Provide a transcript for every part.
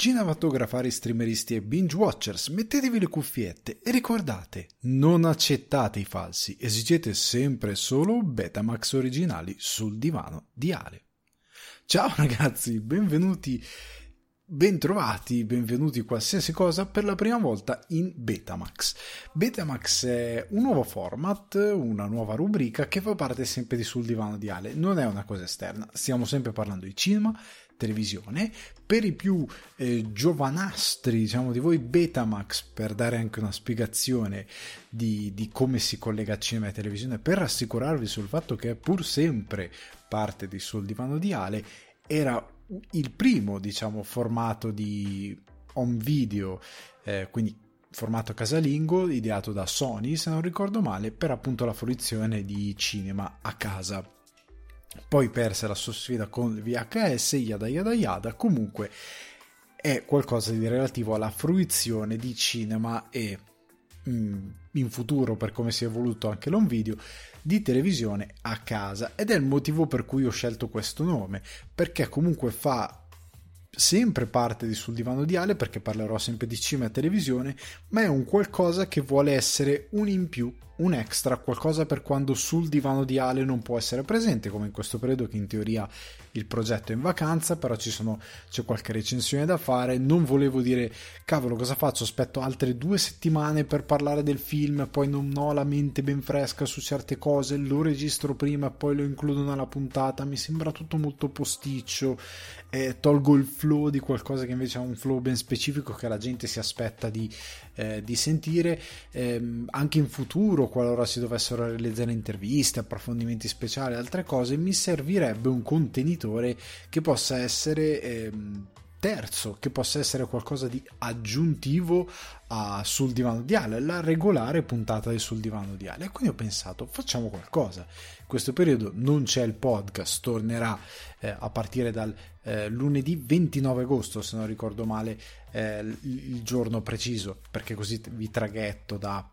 Cinematografari, streameristi e binge watchers, mettetevi le cuffiette e ricordate, non accettate i falsi, esigete sempre solo Betamax originali sul divano di Ale. Ciao ragazzi, benvenuti, bentrovati, benvenuti qualsiasi cosa per la prima volta in Betamax. Betamax è un nuovo format, una nuova rubrica che fa parte sempre di Sul divano di Ale, non è una cosa esterna, stiamo sempre parlando di cinema, televisione. Per i più eh, giovanastri, diciamo di voi, Betamax, per dare anche una spiegazione di, di come si collega cinema e televisione, per rassicurarvi sul fatto che è pur sempre parte di Sul Divano di Ale, era il primo, diciamo, formato di home video, eh, quindi formato casalingo, ideato da Sony, se non ricordo male, per appunto la fruizione di cinema a casa poi perse la sua sfida con il VHS, yada yada yada, comunque è qualcosa di relativo alla fruizione di cinema e mm, in futuro, per come si è evoluto anche l'on video, di televisione a casa. Ed è il motivo per cui ho scelto questo nome, perché comunque fa sempre parte di Sul Divano di Ale perché parlerò sempre di cinema e televisione, ma è un qualcosa che vuole essere un in più un extra, qualcosa per quando sul divano di Ale non può essere presente, come in questo periodo che in teoria il progetto è in vacanza, però sono, c'è qualche recensione da fare. Non volevo dire, cavolo, cosa faccio? Aspetto altre due settimane per parlare del film, poi non ho la mente ben fresca su certe cose, lo registro prima e poi lo includo nella puntata. Mi sembra tutto molto posticcio. Eh, tolgo il flow di qualcosa che invece ha un flow ben specifico che la gente si aspetta di, eh, di sentire. Eh, anche in futuro qualora si dovessero realizzare interviste, approfondimenti speciali, altre cose, mi servirebbe un contenitore che possa essere ehm, terzo, che possa essere qualcosa di aggiuntivo a Sul Divano di Ale, la regolare puntata di Sul Divano di Ale. E quindi ho pensato, facciamo qualcosa. In questo periodo non c'è il podcast, tornerà eh, a partire dal eh, lunedì 29 agosto, se non ricordo male, eh, il giorno preciso, perché così vi traghetto da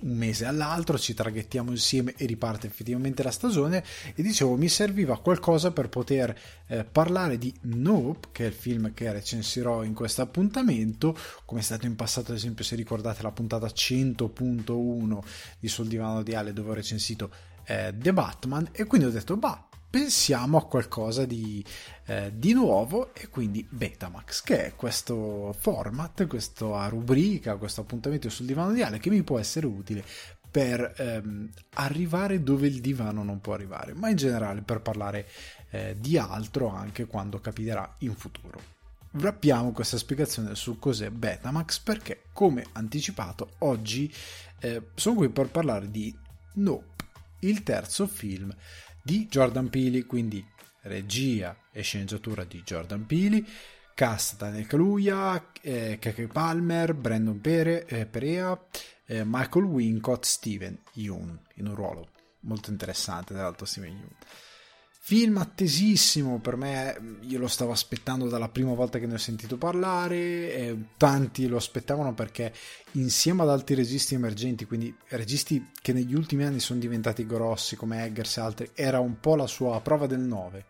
un mese all'altro, ci traghettiamo insieme e riparte effettivamente la stagione. E dicevo mi serviva qualcosa per poter eh, parlare di Nope, che è il film che recensirò in questo appuntamento, come è stato in passato ad esempio se ricordate la puntata 100.1 di Sul Divano di Ale dove ho recensito eh, The Batman. E quindi ho detto bah pensiamo a qualcosa di, eh, di, nuovo e quindi Betamax, che è questo format, questa rubrica, questo appuntamento sul divano di Ale che mi può essere utile per ehm, arrivare dove il divano non può arrivare, ma in generale per parlare eh, di altro anche quando capiterà in futuro. Wrappiamo questa spiegazione su cos'è Betamax perché, come anticipato, oggi eh, sono qui per parlare di Nope, il terzo film di Jordan Peele, quindi regia e sceneggiatura di Jordan Peele, cast Daniel Kaluuya, eh, Keke Palmer, Brandon Pere, eh, Perea, eh, Michael Wincott, Steven Yeun in un ruolo molto interessante tra l'altro Steven Yeun Film attesissimo per me, io lo stavo aspettando dalla prima volta che ne ho sentito parlare, tanti lo aspettavano perché insieme ad altri registi emergenti, quindi registi che negli ultimi anni sono diventati grossi come Eggers e altri, era un po' la sua prova del 9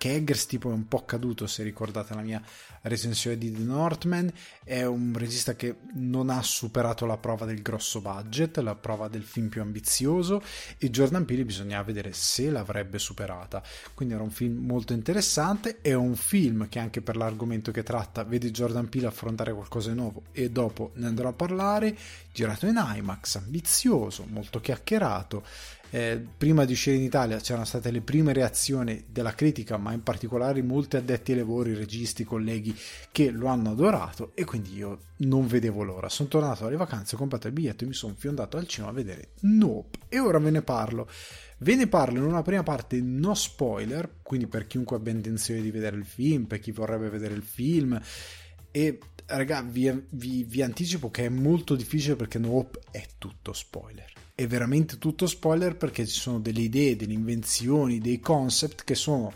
che Eggers tipo è un po' caduto se ricordate la mia recensione di The Northman. È un regista che non ha superato la prova del grosso budget la prova del film più ambizioso e Jordan Peele bisognava vedere se l'avrebbe superata. Quindi era un film molto interessante è un film che anche per l'argomento che tratta vede Jordan Peele affrontare qualcosa di nuovo e dopo ne andrò a parlare. Girato in IMAX ambizioso molto chiacchierato eh, prima di uscire in Italia c'erano state le prime reazioni della critica, ma in particolare molti addetti ai lavori, registi, colleghi che lo hanno adorato e quindi io non vedevo l'ora. Sono tornato alle vacanze, ho comprato il biglietto e mi sono fiondato al cinema a vedere Nope e ora ve ne parlo. Ve ne parlo in una prima parte no spoiler, quindi per chiunque abbia intenzione di vedere il film, per chi vorrebbe vedere il film e raga vi, vi, vi anticipo che è molto difficile perché Nope è tutto spoiler è veramente tutto spoiler perché ci sono delle idee, delle invenzioni, dei concept che sono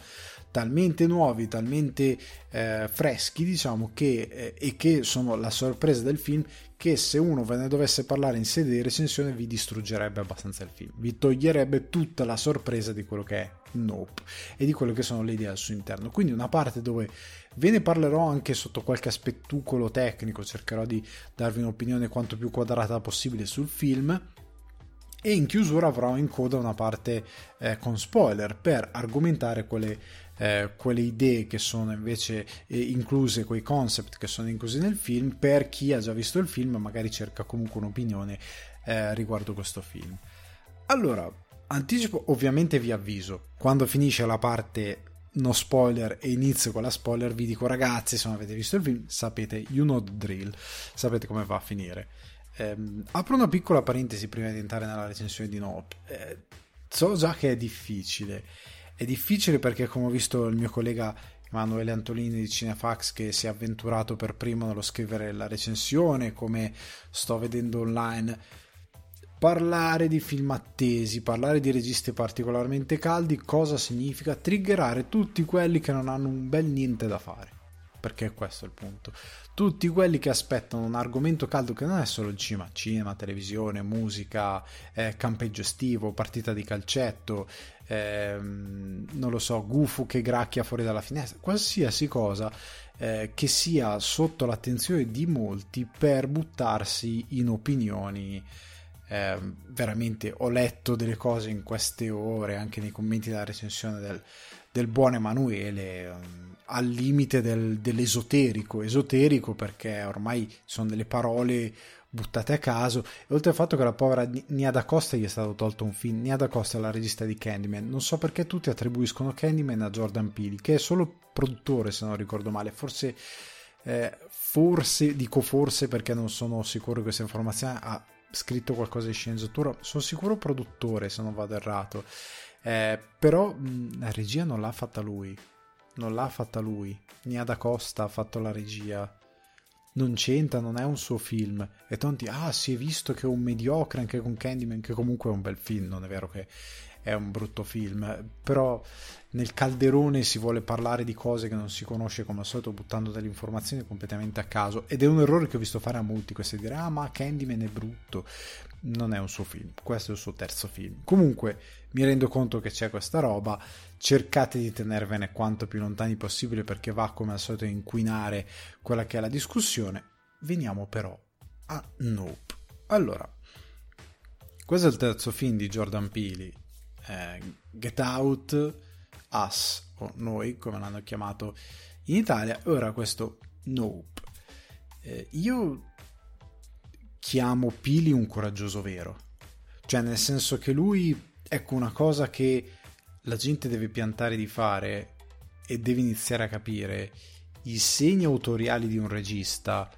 talmente nuovi, talmente eh, freschi, diciamo, che, eh, e che sono la sorpresa del film, che se uno ve ne dovesse parlare in sede di recensione vi distruggerebbe abbastanza il film, vi toglierebbe tutta la sorpresa di quello che è Nope e di quello che sono le idee al suo interno. Quindi una parte dove ve ne parlerò anche sotto qualche aspettucolo tecnico, cercherò di darvi un'opinione quanto più quadrata possibile sul film e in chiusura avrò in coda una parte eh, con spoiler per argomentare quelle, eh, quelle, idee che sono invece eh, incluse, quei concept che sono inclusi nel film. Per chi ha già visto il film magari cerca comunque un'opinione eh, riguardo questo film. Allora, anticipo, ovviamente vi avviso, quando finisce la parte no spoiler e inizio con la spoiler vi dico ragazzi se non avete visto il film sapete you know the drill. Sapete come va a finire eh, apro una piccola parentesi prima di entrare nella recensione di Nope. Eh, so già che è difficile. È difficile perché, come ho visto il mio collega Emanuele Antolini di Cinefax che si è avventurato per primo nello scrivere la recensione, come sto vedendo online, parlare di film attesi, parlare di registi particolarmente caldi, cosa significa? Triggerare tutti quelli che non hanno un bel niente da fare. Perché questo è il punto tutti quelli che aspettano un argomento caldo che non è solo il cinema, cinema, televisione, musica, eh, campeggio estivo, partita di calcetto, ehm, non lo so, gufo che gracchia fuori dalla finestra, qualsiasi cosa eh, che sia sotto l'attenzione di molti per buttarsi in opinioni. Eh, veramente ho letto delle cose in queste ore anche nei commenti della recensione del, del buon Emanuele ehm, al limite del, dell'esoterico, esoterico perché ormai sono delle parole buttate a caso. E oltre al fatto che la povera Nia da Costa gli è stato tolto un film Nia da Costa è la regista di Candyman. Non so perché tutti attribuiscono Candyman a Jordan Peele che è solo produttore se non ricordo male. Forse eh, forse dico forse perché non sono sicuro di questa informazione ha scritto qualcosa di sceneggiatura sono sicuro produttore se non vado errato. Eh, però mh, la regia non l'ha fatta lui non l'ha fatta lui. Niada Costa ha fatto la regia. Non c'entra, non è un suo film. E tanti, ah, si è visto che è un mediocre anche con Candyman, che comunque è un bel film, non è vero che è un brutto film. Però nel calderone si vuole parlare di cose che non si conosce come al solito, buttando delle informazioni completamente a caso. Ed è un errore che ho visto fare a molti, questo dire, ah, ma Candyman è brutto. Non è un suo film, questo è il suo terzo film. Comunque, mi rendo conto che c'è questa roba cercate di tenervene quanto più lontani possibile perché va come al solito a inquinare quella che è la discussione. Veniamo però a Nope. Allora, questo è il terzo film di Jordan Peele, eh, Get Out, Us, o Noi, come l'hanno chiamato in Italia, ora questo Nope. Eh, io chiamo Pili un coraggioso vero, cioè nel senso che lui, ecco una cosa che la gente deve piantare di fare e deve iniziare a capire i segni autoriali di un regista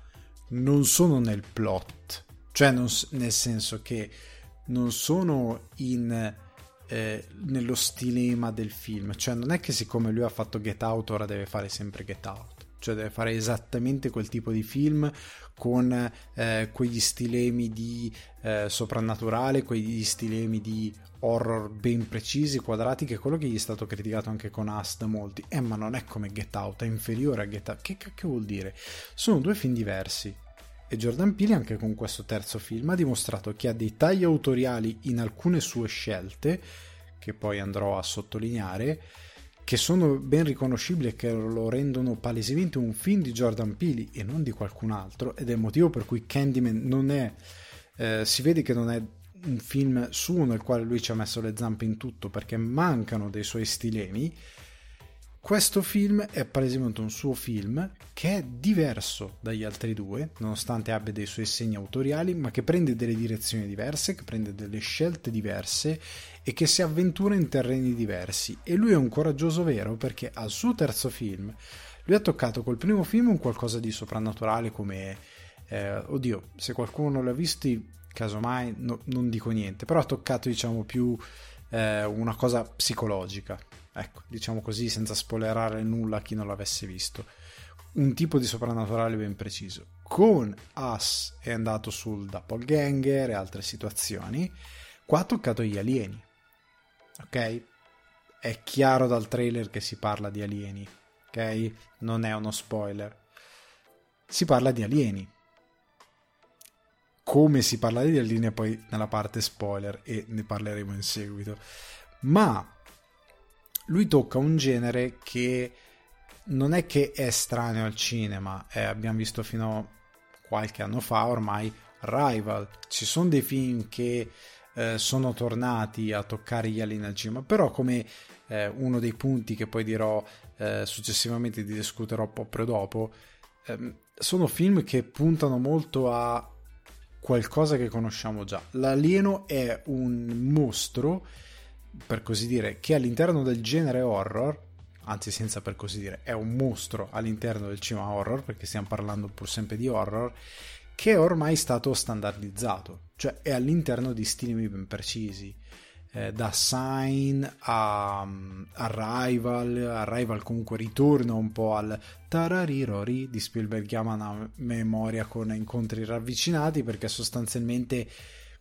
non sono nel plot, cioè non, nel senso che non sono in, eh, nello stilema del film, cioè non è che siccome lui ha fatto Get Out ora deve fare sempre Get Out cioè deve fare esattamente quel tipo di film con eh, quegli stilemi di eh, soprannaturale, quegli stilemi di horror ben precisi, quadrati, che è quello che gli è stato criticato anche con Us da molti. Eh, ma non è come Get Out, è inferiore a Get Out. Che cacchio vuol dire? Sono due film diversi. E Jordan Peele anche con questo terzo film ha dimostrato che ha dei tagli autoriali in alcune sue scelte, che poi andrò a sottolineare, che sono ben riconoscibili e che lo rendono palesemente un film di Jordan Peele e non di qualcun altro, ed è il motivo per cui Candyman non è... Eh, si vede che non è un film suo nel quale lui ci ha messo le zampe in tutto perché mancano dei suoi stilemi. Questo film è palesemente un suo film che è diverso dagli altri due, nonostante abbia dei suoi segni autoriali, ma che prende delle direzioni diverse, che prende delle scelte diverse e che si avventura in terreni diversi. E lui è un coraggioso vero perché al suo terzo film lui ha toccato col primo film un qualcosa di soprannaturale come... Eh, oddio, se qualcuno l'ha visto casomai no, non dico niente, però ha toccato diciamo più eh, una cosa psicologica, ecco, diciamo così senza spoilerare nulla a chi non l'avesse visto. Un tipo di soprannaturale ben preciso. Con Us è andato sul doppelganger e altre situazioni. Qua ha toccato gli alieni. Ok? è chiaro dal trailer che si parla di alieni, ok? Non è uno spoiler. Si parla di alieni. Come si parla di alieni poi nella parte spoiler e ne parleremo in seguito. Ma lui tocca un genere che non è che è estraneo al cinema, eh, abbiamo visto fino a qualche anno fa ormai Rival, ci sono dei film che eh, sono tornati a toccare gli alieni al cinema, però come eh, uno dei punti che poi dirò eh, successivamente di discuterò proprio dopo, ehm, sono film che puntano molto a qualcosa che conosciamo già. L'alieno è un mostro, per così dire, che all'interno del genere horror anzi senza per così dire, è un mostro all'interno del cinema horror, perché stiamo parlando pur sempre di horror, che è ormai stato standardizzato, cioè è all'interno di stili ben precisi. Eh, da Sign a um, Arrival, Arrival comunque ritorna un po' al tararirori di Spielberg, chiama una memoria con incontri ravvicinati perché sostanzialmente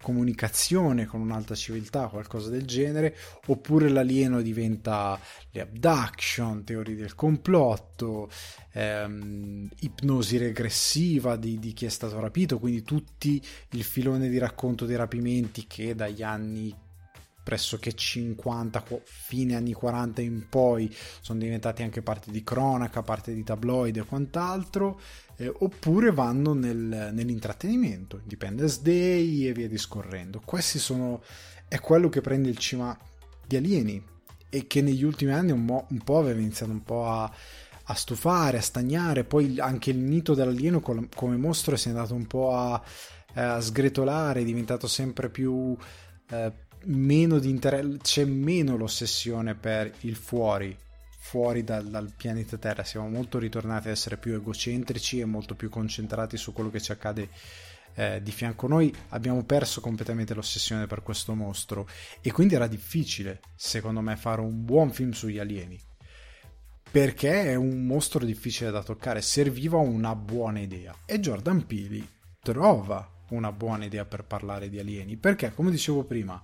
comunicazione con un'altra civiltà, qualcosa del genere, oppure l'alieno diventa le abduction, teorie del complotto, ehm, ipnosi regressiva di, di, chi è stato rapito, quindi tutti il filone di racconto dei rapimenti che dagli anni pressoché 50, fine anni 40 in poi sono diventati anche parte di cronaca, parte di tabloid e quant'altro, eh, oppure vanno nel, nell'intrattenimento, Independence Day e via discorrendo. Questi sono, è quello che prende il cima di Alieni e che negli ultimi anni un, mo, un po' aveva iniziato un po' a, a, stufare, a stagnare, poi anche il mito dell'alieno come mostro si è andato un po' a, a sgretolare, è diventato sempre più... Eh, meno di interesse, c'è meno l'ossessione per il fuori, fuori dal, dal, pianeta Terra. Siamo molto ritornati ad essere più egocentrici e molto più concentrati su quello che ci accade eh, di fianco a noi. Abbiamo perso completamente l'ossessione per questo mostro e quindi era difficile, secondo me, fare un buon film sugli alieni. Perché è un mostro difficile da toccare, serviva una buona idea. E Jordan Peele trova una buona idea per parlare di alieni. Perché, come dicevo prima,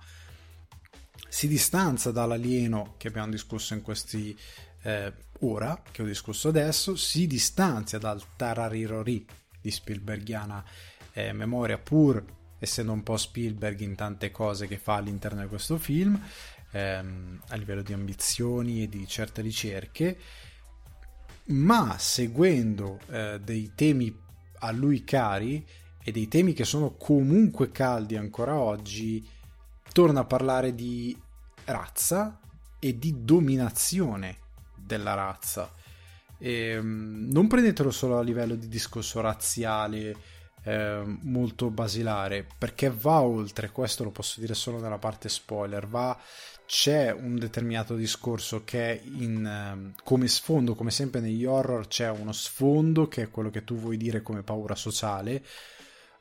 si distanza dall'alieno che abbiamo discusso in questi eh, ora, che ho discusso adesso, si distanzia dal Tararirori di Spielbergiana eh, memoria, pur essendo un po' Spielberg in tante cose che fa all'interno di questo film, ehm, a livello di ambizioni e di certe ricerche, ma seguendo eh, dei temi a lui cari e dei temi che sono comunque caldi ancora oggi, torna a parlare di razza e di dominazione della razza. E, ehm, non prendetelo solo a livello di discorso razziale eh, molto basilare, perché va oltre, questo lo posso dire solo nella parte spoiler, va, c'è un determinato discorso che in, eh, come sfondo, come sempre negli horror, c'è uno sfondo che è quello che tu vuoi dire come paura sociale,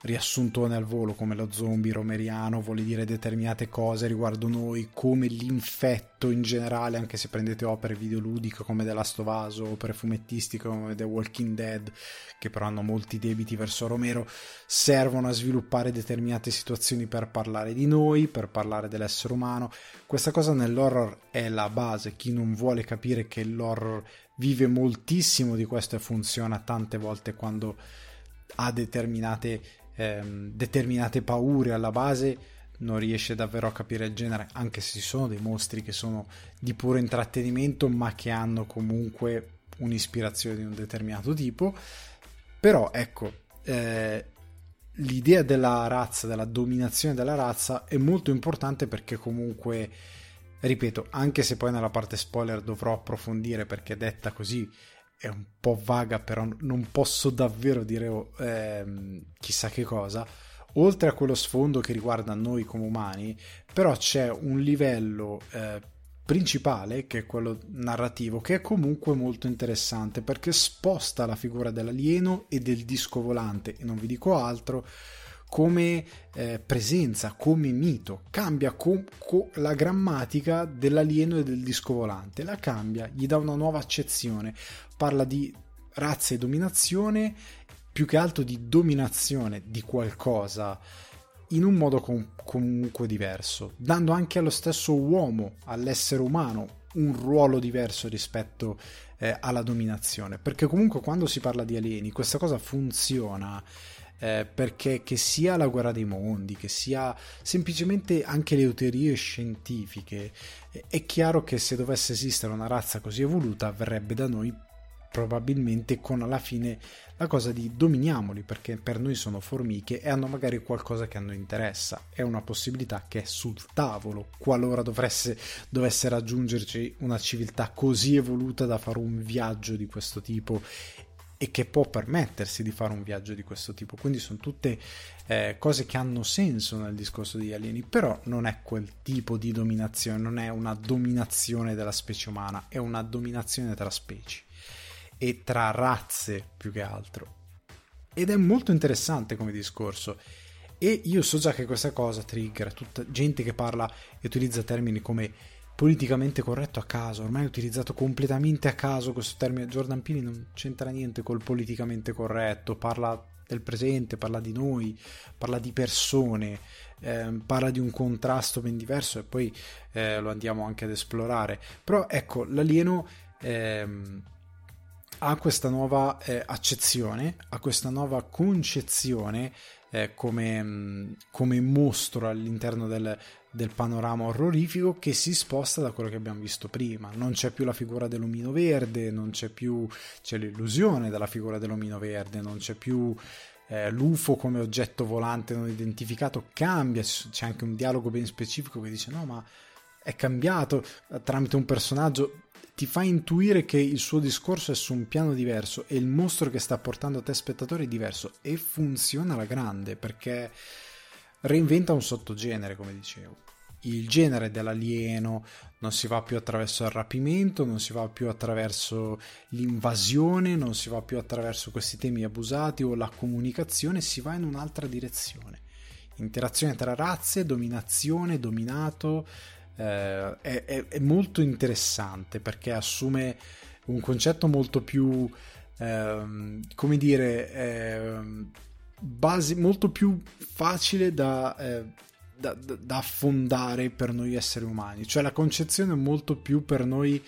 riassuntone al volo come lo zombie romeriano vuole dire determinate cose riguardo noi come l'infetto in generale anche se prendete opere videoludiche come The Last of Us opere fumettistiche come The Walking Dead che però hanno molti debiti verso Romero servono a sviluppare determinate situazioni per parlare di noi per parlare dell'essere umano. Questa cosa nell'horror è la base. Chi non vuole capire che l'horror vive moltissimo di questo e funziona tante volte quando ha determinate ehm, determinate paure alla base non riesce davvero a capire il genere, anche se ci sono dei mostri che sono di puro intrattenimento, ma che hanno comunque un'ispirazione di un determinato tipo. Però ecco, eh, l'idea della razza, della dominazione della razza è molto importante perché comunque, ripeto, anche se poi nella parte spoiler dovrò approfondire perché detta così è un po' vaga, però non posso davvero dire ehm, chissà che cosa. Oltre a quello sfondo che riguarda noi come umani, però c'è un livello eh, principale, che è quello narrativo, che è comunque molto interessante perché sposta la figura dell'alieno e del disco volante, e non vi dico altro, come eh, presenza, come mito, cambia co- co- la grammatica dell'alieno e del disco volante, la cambia, gli dà una nuova accezione, parla di razza e dominazione, più che altro di dominazione di qualcosa in un modo com- comunque diverso, dando anche allo stesso uomo, all'essere umano, un ruolo diverso rispetto eh, alla dominazione, perché comunque quando si parla di alieni questa cosa funziona eh, perché che sia la guerra dei mondi, che sia semplicemente anche le teorie scientifiche, è chiaro che se dovesse esistere una razza così evoluta verrebbe da noi probabilmente con alla fine la cosa di dominiamoli perché per noi sono formiche e hanno magari qualcosa che a noi interessa. È una possibilità che è sul tavolo qualora dovesse, dovesse raggiungerci una civiltà così evoluta da fare un viaggio di questo tipo e che può permettersi di fare un viaggio di questo tipo. Quindi sono tutte eh, cose che hanno senso nel discorso degli alieni, però non è quel tipo di dominazione, non è una dominazione della specie umana, è una dominazione tra specie e tra razze più che altro. Ed è molto interessante come discorso. E io so già che questa cosa trigger tutta gente che parla e utilizza termini come politicamente corretto a caso, ormai è utilizzato completamente a caso questo termine. Jordan Pini non c'entra niente col politicamente corretto, parla del presente, parla di noi, parla di persone, eh, parla di un contrasto ben diverso e poi eh, lo andiamo anche ad esplorare. Però ecco, l'alieno ehm, ha questa nuova eh, accezione, ha questa nuova concezione eh, come, come, mostro all'interno del, del panorama orrorifico che si sposta da quello che abbiamo visto prima. Non c'è più la figura dell'omino verde, non c'è più c'è l'illusione della figura dell'omino verde, non c'è più eh, l'UFO come oggetto volante non identificato, cambia, c'è anche un dialogo ben specifico che dice no ma è cambiato tramite un personaggio ti fa intuire che il suo discorso è su un piano diverso e il mostro che sta portando a te spettatore è diverso e funziona alla grande perché reinventa un sottogenere, come dicevo. Il genere dell'alieno non si va più attraverso il rapimento, non si va più attraverso l'invasione, non si va più attraverso questi temi abusati o la comunicazione, si va in un'altra direzione. Interazione tra razze, dominazione, dominato, eh, è, è, molto interessante perché assume un concetto molto più, eh, come dire, eh, base, molto più facile da, eh, da, da, affondare per noi esseri umani, cioè la concezione è molto più per noi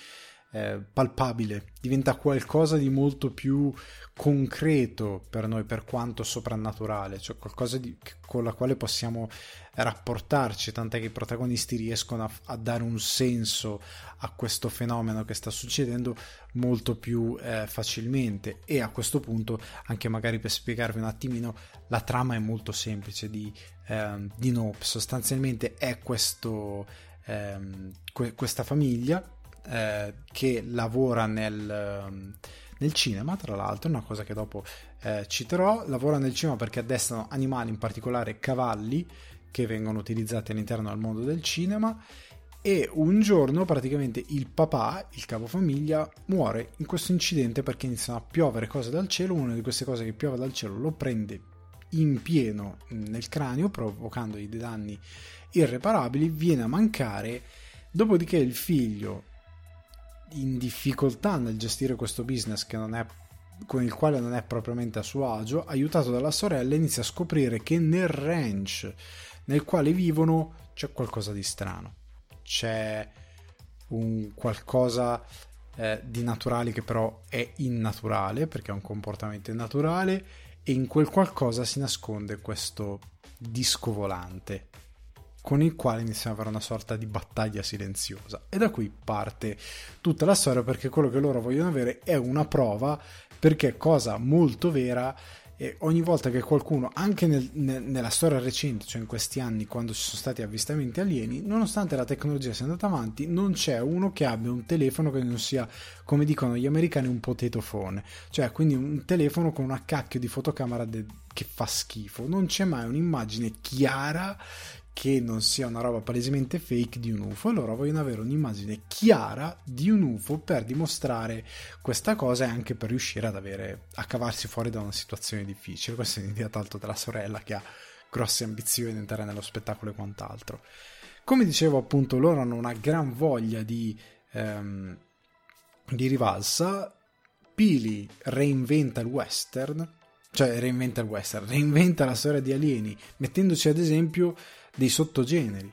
eh, palpabile, diventa qualcosa di molto più concreto per noi, per quanto soprannaturale, cioè qualcosa di, con la quale possiamo rapportarci, tant'è che i protagonisti riescono a, a dare un senso a questo fenomeno che sta succedendo molto più eh, facilmente. E a questo punto anche magari per spiegarvi un attimino la trama è molto semplice di, eh, di Nope, sostanzialmente è questo, eh, que- questa famiglia eh, che lavora nel nel cinema, tra l'altro, una cosa che dopo eh, citerò, lavora nel cinema perché addestrano animali, in particolare cavalli, che vengono utilizzati all'interno del mondo del cinema. E un giorno praticamente il papà, il capofamiglia, muore in questo incidente perché iniziano a piovere cose dal cielo, una di queste cose che piove dal cielo lo prende in pieno nel cranio provocandogli dei danni irreparabili, viene a mancare, dopodiché il figlio in difficoltà nel gestire questo business che non è con il quale non è propriamente a suo agio, aiutato dalla sorella, inizia a scoprire che nel ranch nel quale vivono c'è qualcosa di strano. C'è un qualcosa eh, di naturale che però è innaturale perché è un comportamento innaturale e in quel qualcosa si nasconde questo disco volante con il quale iniziano ad avere una sorta di battaglia silenziosa. E da qui parte tutta la storia perché quello che loro vogliono avere è una prova perché cosa molto vera e ogni volta che qualcuno, anche nel, nel, nella storia recente, cioè in questi anni, quando ci sono stati avvistamenti alieni, nonostante la tecnologia sia andata avanti, non c'è uno che abbia un telefono che non sia, come dicono gli americani, un potato phone, cioè quindi un telefono con una cacchio di fotocamera de- che fa schifo. Non c'è mai un'immagine chiara che non sia una roba palesemente fake di un UFO loro vogliono avere un'immagine chiara di un UFO per dimostrare questa cosa e anche per riuscire ad avere a cavarsi fuori da una situazione difficile. Questa è un'idea tanto della sorella che ha grosse ambizioni di entrare nello spettacolo e quant'altro. Come dicevo, appunto, loro hanno una gran voglia di, ehm, di rivalsa. Pili reinventa il western, cioè reinventa il western, reinventa la storia di alieni, mettendoci ad esempio dei sottogeneri.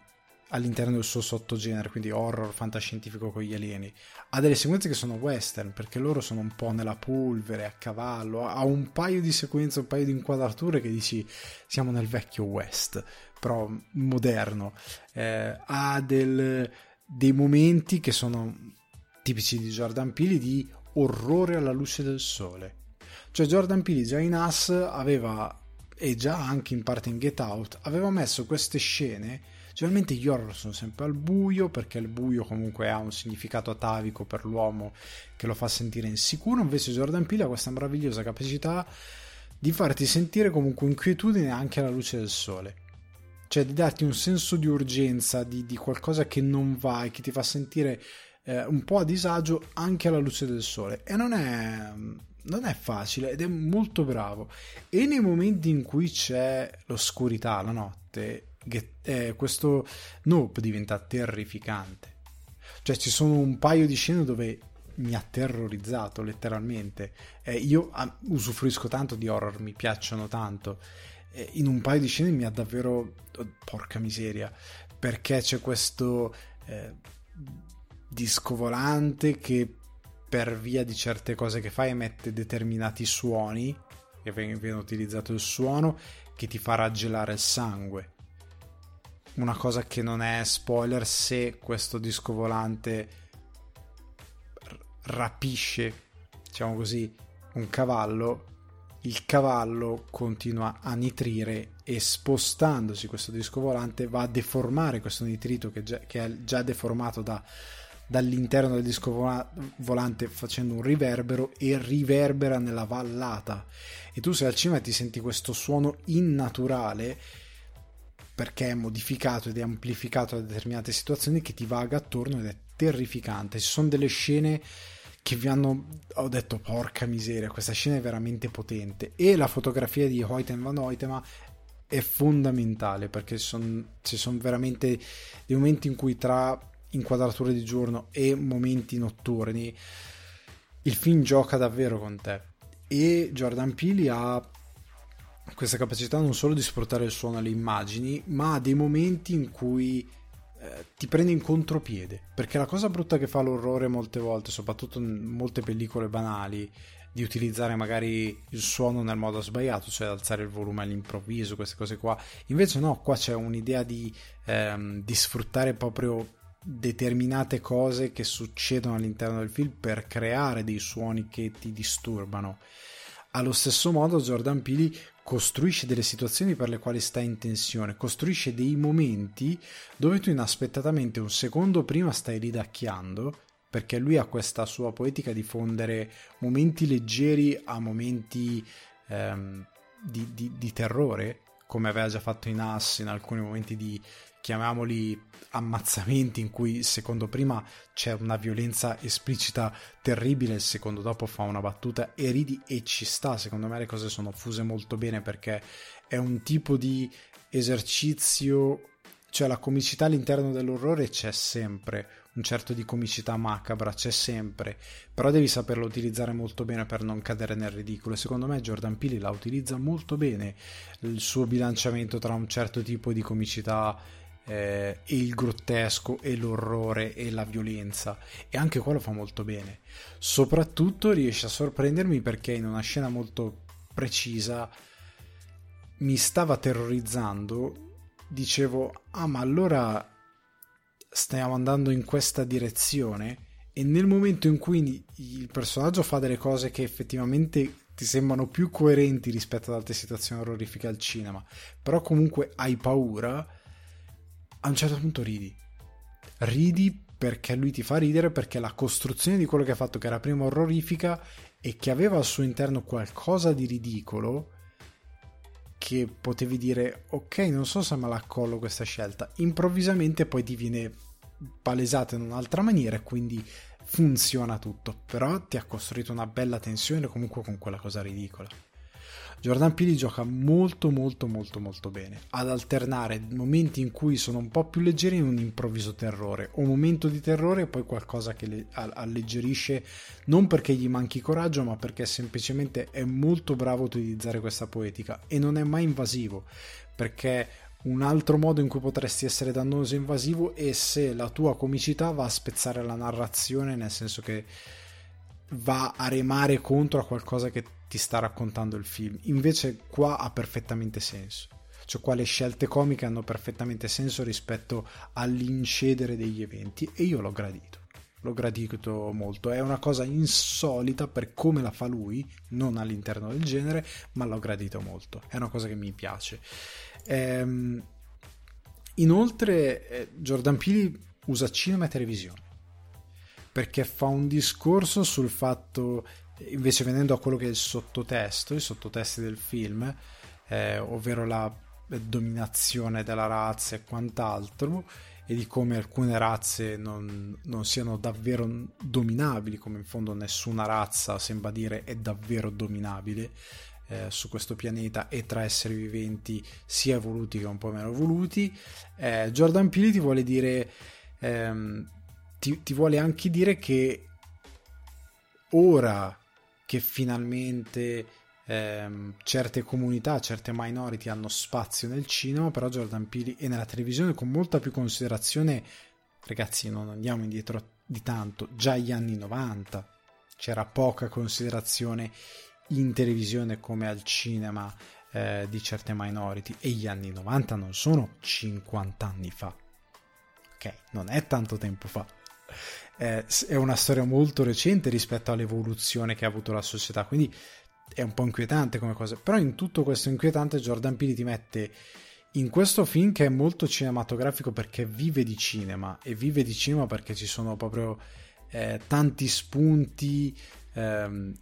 all'interno del suo sottogenere, quindi horror fantascientifico con gli alieni. Ha delle sequenze che sono western, perché loro sono un po' nella polvere, a cavallo, ha un paio di sequenze, un paio di inquadrature che dici siamo nel vecchio west, però moderno. Eh, ha del, dei momenti che sono tipici di Jordan Peele di orrore alla luce del sole. Cioè Jordan Peele già in Us aveva, e già anche in parte in Get Out, aveva messo queste scene Generalmente gli horror sono sempre al buio perché il buio comunque ha un significato atavico per l'uomo che lo fa sentire insicuro, invece Jordan Peele ha questa meravigliosa capacità di farti sentire comunque inquietudine anche alla luce del sole. Cioè di darti un senso di urgenza, di, di qualcosa che non va e che ti fa sentire eh, un po' a disagio anche alla luce del sole. E non è, non è facile ed è molto bravo. E nei momenti in cui c'è l'oscurità, la notte, eh, questo Nope diventa terrificante. Cioè ci sono un paio di scene dove mi ha terrorizzato letteralmente. Eh, io ah, usufruisco tanto di horror, mi piacciono tanto. Eh, in un paio di scene mi ha davvero... Oh, porca miseria. Perché c'è questo eh, disco volante che per via di certe cose che fa emette determinati suoni, che viene utilizzato il suono, che ti fa raggelare il sangue. Una cosa che non è spoiler se questo disco volante rapisce, diciamo così, un cavallo, il cavallo continua a nitrire e spostandosi. Questo disco volante va a deformare questo nitrito che, già, che è già deformato da, dall'interno del disco volante facendo un riverbero e riverbera nella vallata e tu sei al cinema e ti senti questo suono innaturale perché è modificato ed è amplificato da determinate situazioni che ti vaga attorno ed è terrificante. Ci sono delle scene che vi hanno ho detto porca miseria, questa scena è veramente potente e la fotografia di Hoyten van Hoytema è fondamentale perché son, ci sono veramente dei momenti in cui tra inquadrature di giorno e momenti notturni il film gioca davvero con te e Jordan Peele ha questa capacità non solo di sfruttare il suono alle immagini, ma dei momenti in cui eh, ti prende in contropiede. Perché la cosa brutta che fa l'orrore molte volte, soprattutto in molte pellicole banali, di utilizzare magari il suono nel modo sbagliato, cioè alzare il volume all'improvviso, queste cose qua. Invece no, qua c'è un'idea di, ehm, di sfruttare proprio determinate cose che succedono all'interno del film per creare dei suoni che ti disturbano. Allo stesso modo Jordan Peele costruisce delle situazioni per le quali stai in tensione, costruisce dei momenti dove tu inaspettatamente un secondo prima stai ridacchiando, perché lui ha questa sua poetica di fondere momenti leggeri a momenti ehm, di, di, di terrore, come aveva già fatto in Ass in alcuni momenti di chiamiamoli ammazzamenti in cui secondo prima c'è una violenza esplicita terribile, il secondo dopo fa una battuta e ridi e ci sta, secondo me le cose sono fuse molto bene perché è un tipo di esercizio, cioè la comicità all'interno dell'orrore c'è sempre, un certo di comicità macabra c'è sempre, però devi saperlo utilizzare molto bene per non cadere nel ridicolo. Secondo me Jordan Peele la utilizza molto bene il suo bilanciamento tra un certo tipo di comicità eh, il grottesco e l'orrore e la violenza. E anche qua lo fa molto bene. Soprattutto riesce a sorprendermi perché in una scena molto precisa mi stava terrorizzando. Dicevo ah ma allora stiamo andando in questa direzione? E nel momento in cui il personaggio fa delle cose che effettivamente ti sembrano più coerenti rispetto ad altre situazioni orrorifiche al cinema però comunque hai paura a un certo punto ridi. Ridi perché lui ti fa ridere, perché la costruzione di quello che ha fatto, che era prima orrorifica e che aveva al suo interno qualcosa di ridicolo, che potevi dire, ok, non so se me la accollo questa scelta. Improvvisamente poi ti viene palesata in un'altra maniera e quindi funziona tutto. Però ti ha costruito una bella tensione comunque con quella cosa ridicola. Jordan Peele gioca molto molto molto molto bene. Ad alternare momenti in cui sono un po' più leggeri in un improvviso terrore. O momento di terrore e poi qualcosa che le alleggerisce non perché gli manchi coraggio ma perché semplicemente è molto bravo a utilizzare questa poetica. E non è mai invasivo perché un altro modo in cui potresti essere dannoso e invasivo è se la tua comicità va a spezzare la narrazione, nel senso che va a remare contro a qualcosa che ti sta raccontando il film. Invece qua ha perfettamente senso. Cioè qua le scelte comiche hanno perfettamente senso rispetto all'incedere degli eventi e io l'ho gradito. L'ho gradito molto. È una cosa insolita per come la fa lui, non all'interno del genere, ma l'ho gradito molto. È una cosa che mi piace. Ehm, inoltre, eh, Jordan Peele usa cinema e televisione perché fa un discorso sul fatto, invece venendo a quello che è il sottotesto, i sottotesti del film, eh, ovvero la dominazione della razza e quant'altro, e di come alcune razze non, non, siano davvero dominabili, come in fondo nessuna razza sembra dire è davvero dominabile eh, su questo pianeta e tra esseri viventi sia evoluti che un po' meno evoluti. Eh, Jordan Peele ti vuole dire ehm, ti, ti vuole anche dire che ora che finalmente ehm, certe comunità, certe minority hanno spazio nel cinema, però Jordan Peele e nella televisione con molta più considerazione, ragazzi non andiamo indietro di tanto, già gli anni 90 c'era poca considerazione in televisione come al cinema eh, di certe minority. E gli anni 90 non sono 50 anni fa. Ok, non è tanto tempo fa è una storia molto recente rispetto all'evoluzione che ha avuto la società, quindi è un po' inquietante come cosa. Però in tutto questo inquietante Jordan Peele ti mette in questo film che è molto cinematografico perché vive di cinema e vive di cinema perché ci sono proprio eh, tanti spunti ehm,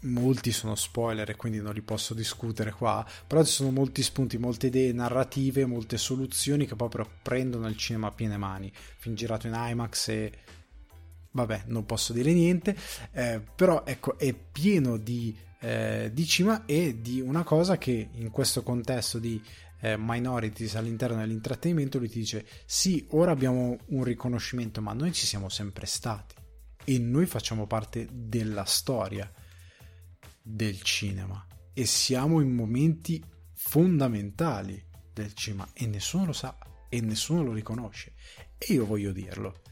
molti sono spoiler e quindi non li posso discutere qua però ci sono molti spunti molte idee narrative molte soluzioni che proprio prendono il cinema a piene mani film girato in IMAX e vabbè non posso dire niente eh, però ecco è pieno di eh, di cima e di una cosa che in questo contesto di eh, minorities all'interno dell'intrattenimento lui ti dice sì ora abbiamo un riconoscimento ma noi ci siamo sempre stati e noi facciamo parte della storia del cinema e siamo in momenti fondamentali del cinema e nessuno lo sa e nessuno lo riconosce. E io voglio dirlo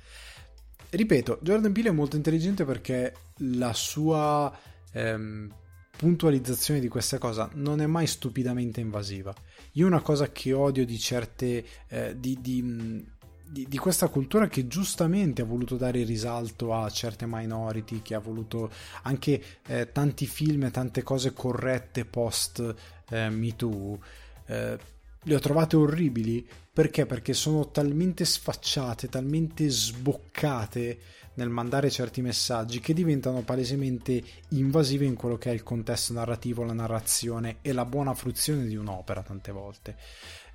ripeto Jordan Peele è molto intelligente perché la sua ehm, puntualizzazione di questa cosa non è mai stupidamente invasiva. Io una cosa che odio di certe eh, di, di, di, di, questa cultura che giustamente ha voluto dare risalto a certe minority, che ha voluto anche eh, tanti film e tante cose corrette post eh, Me Too. Eh, le ho trovate orribili perché? Perché sono talmente sfacciate, talmente sboccate nel mandare certi messaggi che diventano palesemente invasive in quello che è il contesto narrativo, la narrazione e la buona fruizione di un'opera tante volte.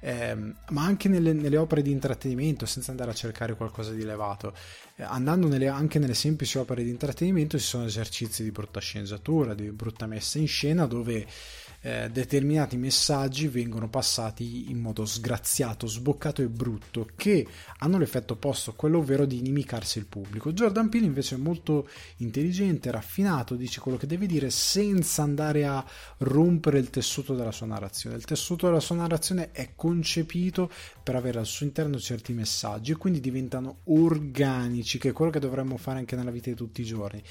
Eh, ma anche nelle, nelle, opere di intrattenimento, senza andare a cercare qualcosa di elevato, eh, andando nelle, anche nelle semplici opere di intrattenimento ci sono esercizi di brutta sceneggiatura, di brutta messa in scena dove eh, determinati messaggi vengono passati in modo sgraziato, sboccato e brutto, che hanno l'effetto opposto, quello ovvero di inimicarsi il pubblico. Jordan Peele invece è molto intelligente, raffinato, dice quello che deve dire senza andare a rompere il tessuto della sua narrazione. Il tessuto della sua narrazione è concepito per avere al suo interno certi messaggi e quindi diventano organici, che è quello che dovremmo fare anche nella vita di tutti i giorni.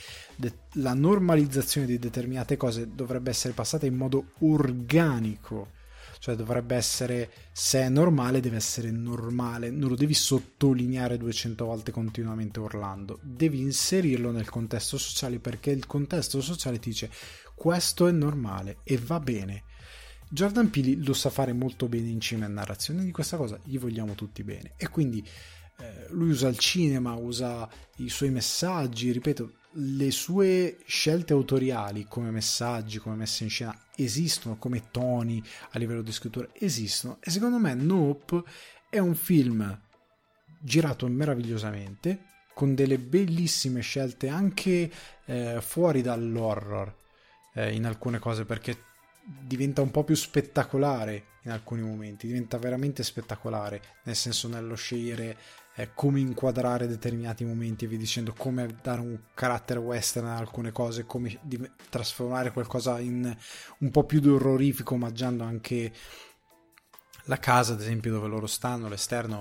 la normalizzazione di determinate cose dovrebbe essere passata in modo organico. Cioè dovrebbe essere, se è normale, deve essere normale, non lo devi sottolineare 200 volte continuamente urlando, devi inserirlo nel contesto sociale perché il contesto sociale ti dice questo è normale e va bene. Jordan Peele lo sa fare molto bene in cinema e narrazione di questa cosa, gli vogliamo tutti bene. E quindi eh, lui usa il cinema, usa i suoi messaggi, ripeto, le sue scelte autoriali come messaggi, come messe in scena esistono, come toni a livello di scrittura esistono. E secondo me Nope è un film girato meravigliosamente con delle bellissime scelte anche eh, fuori dall'horror eh, in alcune cose perché diventa un po' più spettacolare in alcuni momenti, diventa veramente spettacolare, nel senso nello scegliere eh, come inquadrare determinati momenti e vi dicendo come dare un carattere western a alcune cose, come di- trasformare qualcosa in un po' più di orrorifico, omaggiando anche la casa, ad esempio, dove loro stanno, l'esterno,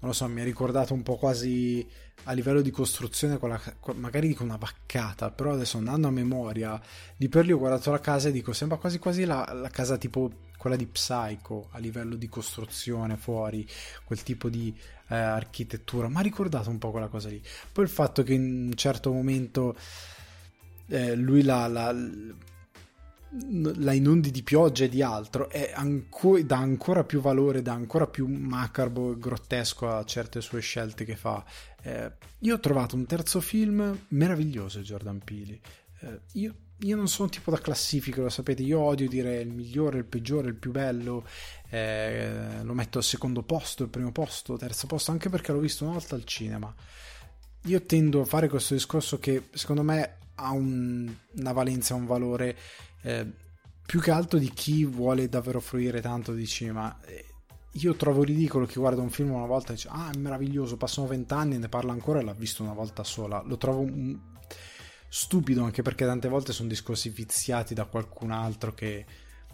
non lo so, mi ha ricordato un po' quasi a livello di costruzione, la, magari dico una vaccata, però adesso andando a memoria, di per lì ho guardato la casa e dico, sembra quasi quasi la, la casa tipo quella di Psycho a livello di costruzione fuori, quel tipo di eh, architettura, mi ha ricordato un po' quella cosa lì. Poi il fatto che in un certo momento eh, lui la, la la inundi di pioggia e di altro anco- dà ancora più valore, dà ancora più macabro e grottesco a certe sue scelte che fa. Eh, io ho trovato un terzo film meraviglioso, Jordan Peele. Eh, io, io, non sono tipo da classifica, lo sapete, io odio dire il migliore, il peggiore, il più bello, eh, lo metto al secondo posto, il primo posto, terzo posto, anche perché l'ho visto una volta al cinema. Io tendo a fare questo discorso che secondo me ha un, una valenza, un valore eh, più che altro di chi vuole davvero fruire tanto di cinema. Eh, io trovo ridicolo chi guarda un film una volta e dice ah è meraviglioso, passano vent'anni e ne parla ancora e l'ha visto una volta sola. Lo trovo un... stupido anche perché tante volte sono discorsi viziati da qualcun altro che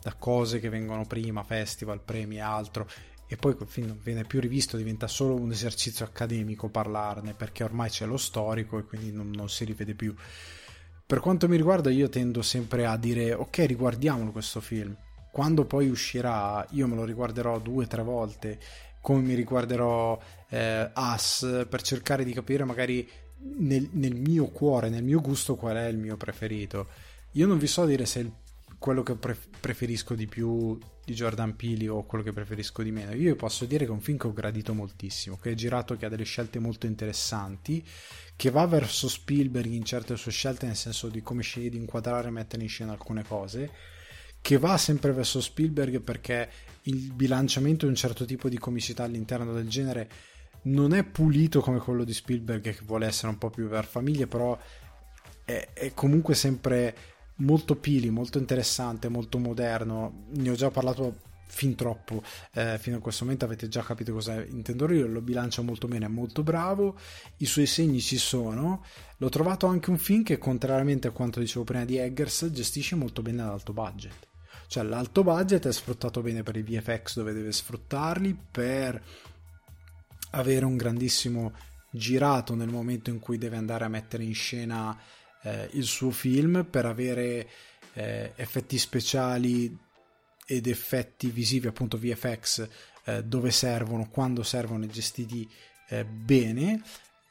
da cose che vengono prima, festival, premi e altro e poi quel film non viene più rivisto, diventa solo un esercizio accademico parlarne perché ormai c'è lo storico e quindi non, non si rivede più. Per quanto mi riguarda, io tendo sempre a dire: Ok, riguardiamolo questo film. Quando poi uscirà, io me lo riguarderò due o tre volte, come mi riguarderò eh, Us, per cercare di capire magari nel, nel, mio cuore, nel mio gusto, qual è il mio preferito. Io non vi so dire se è quello che preferisco di più di Jordan Peele o quello che preferisco di meno. Io posso dire che è un film che ho gradito moltissimo, che è girato, che ha delle scelte molto interessanti che va verso Spielberg in certe sue scelte, nel senso di come sceglie di inquadrare e mettere in scena alcune cose, che va sempre verso Spielberg perché il bilanciamento di un certo tipo di comicità all'interno del genere non è pulito come quello di Spielberg che vuole essere un po' più per famiglie, però è, è comunque sempre molto pili, molto interessante, molto moderno. Ne ho già parlato fin troppo eh, fino a questo momento. Avete già capito cosa intendo io. Lo bilancia molto bene è molto bravo. I suoi segni ci sono. L'ho trovato anche un film che contrariamente a quanto dicevo prima di Eggers gestisce molto bene l'alto budget. Cioè l'alto budget è sfruttato bene per i VFX dove deve sfruttarli per avere un grandissimo girato nel momento in cui deve andare a mettere in scena eh, il suo film per avere eh, effetti speciali ed effetti visivi, appunto VFX, eh, dove servono, quando servono e gestiti eh, bene.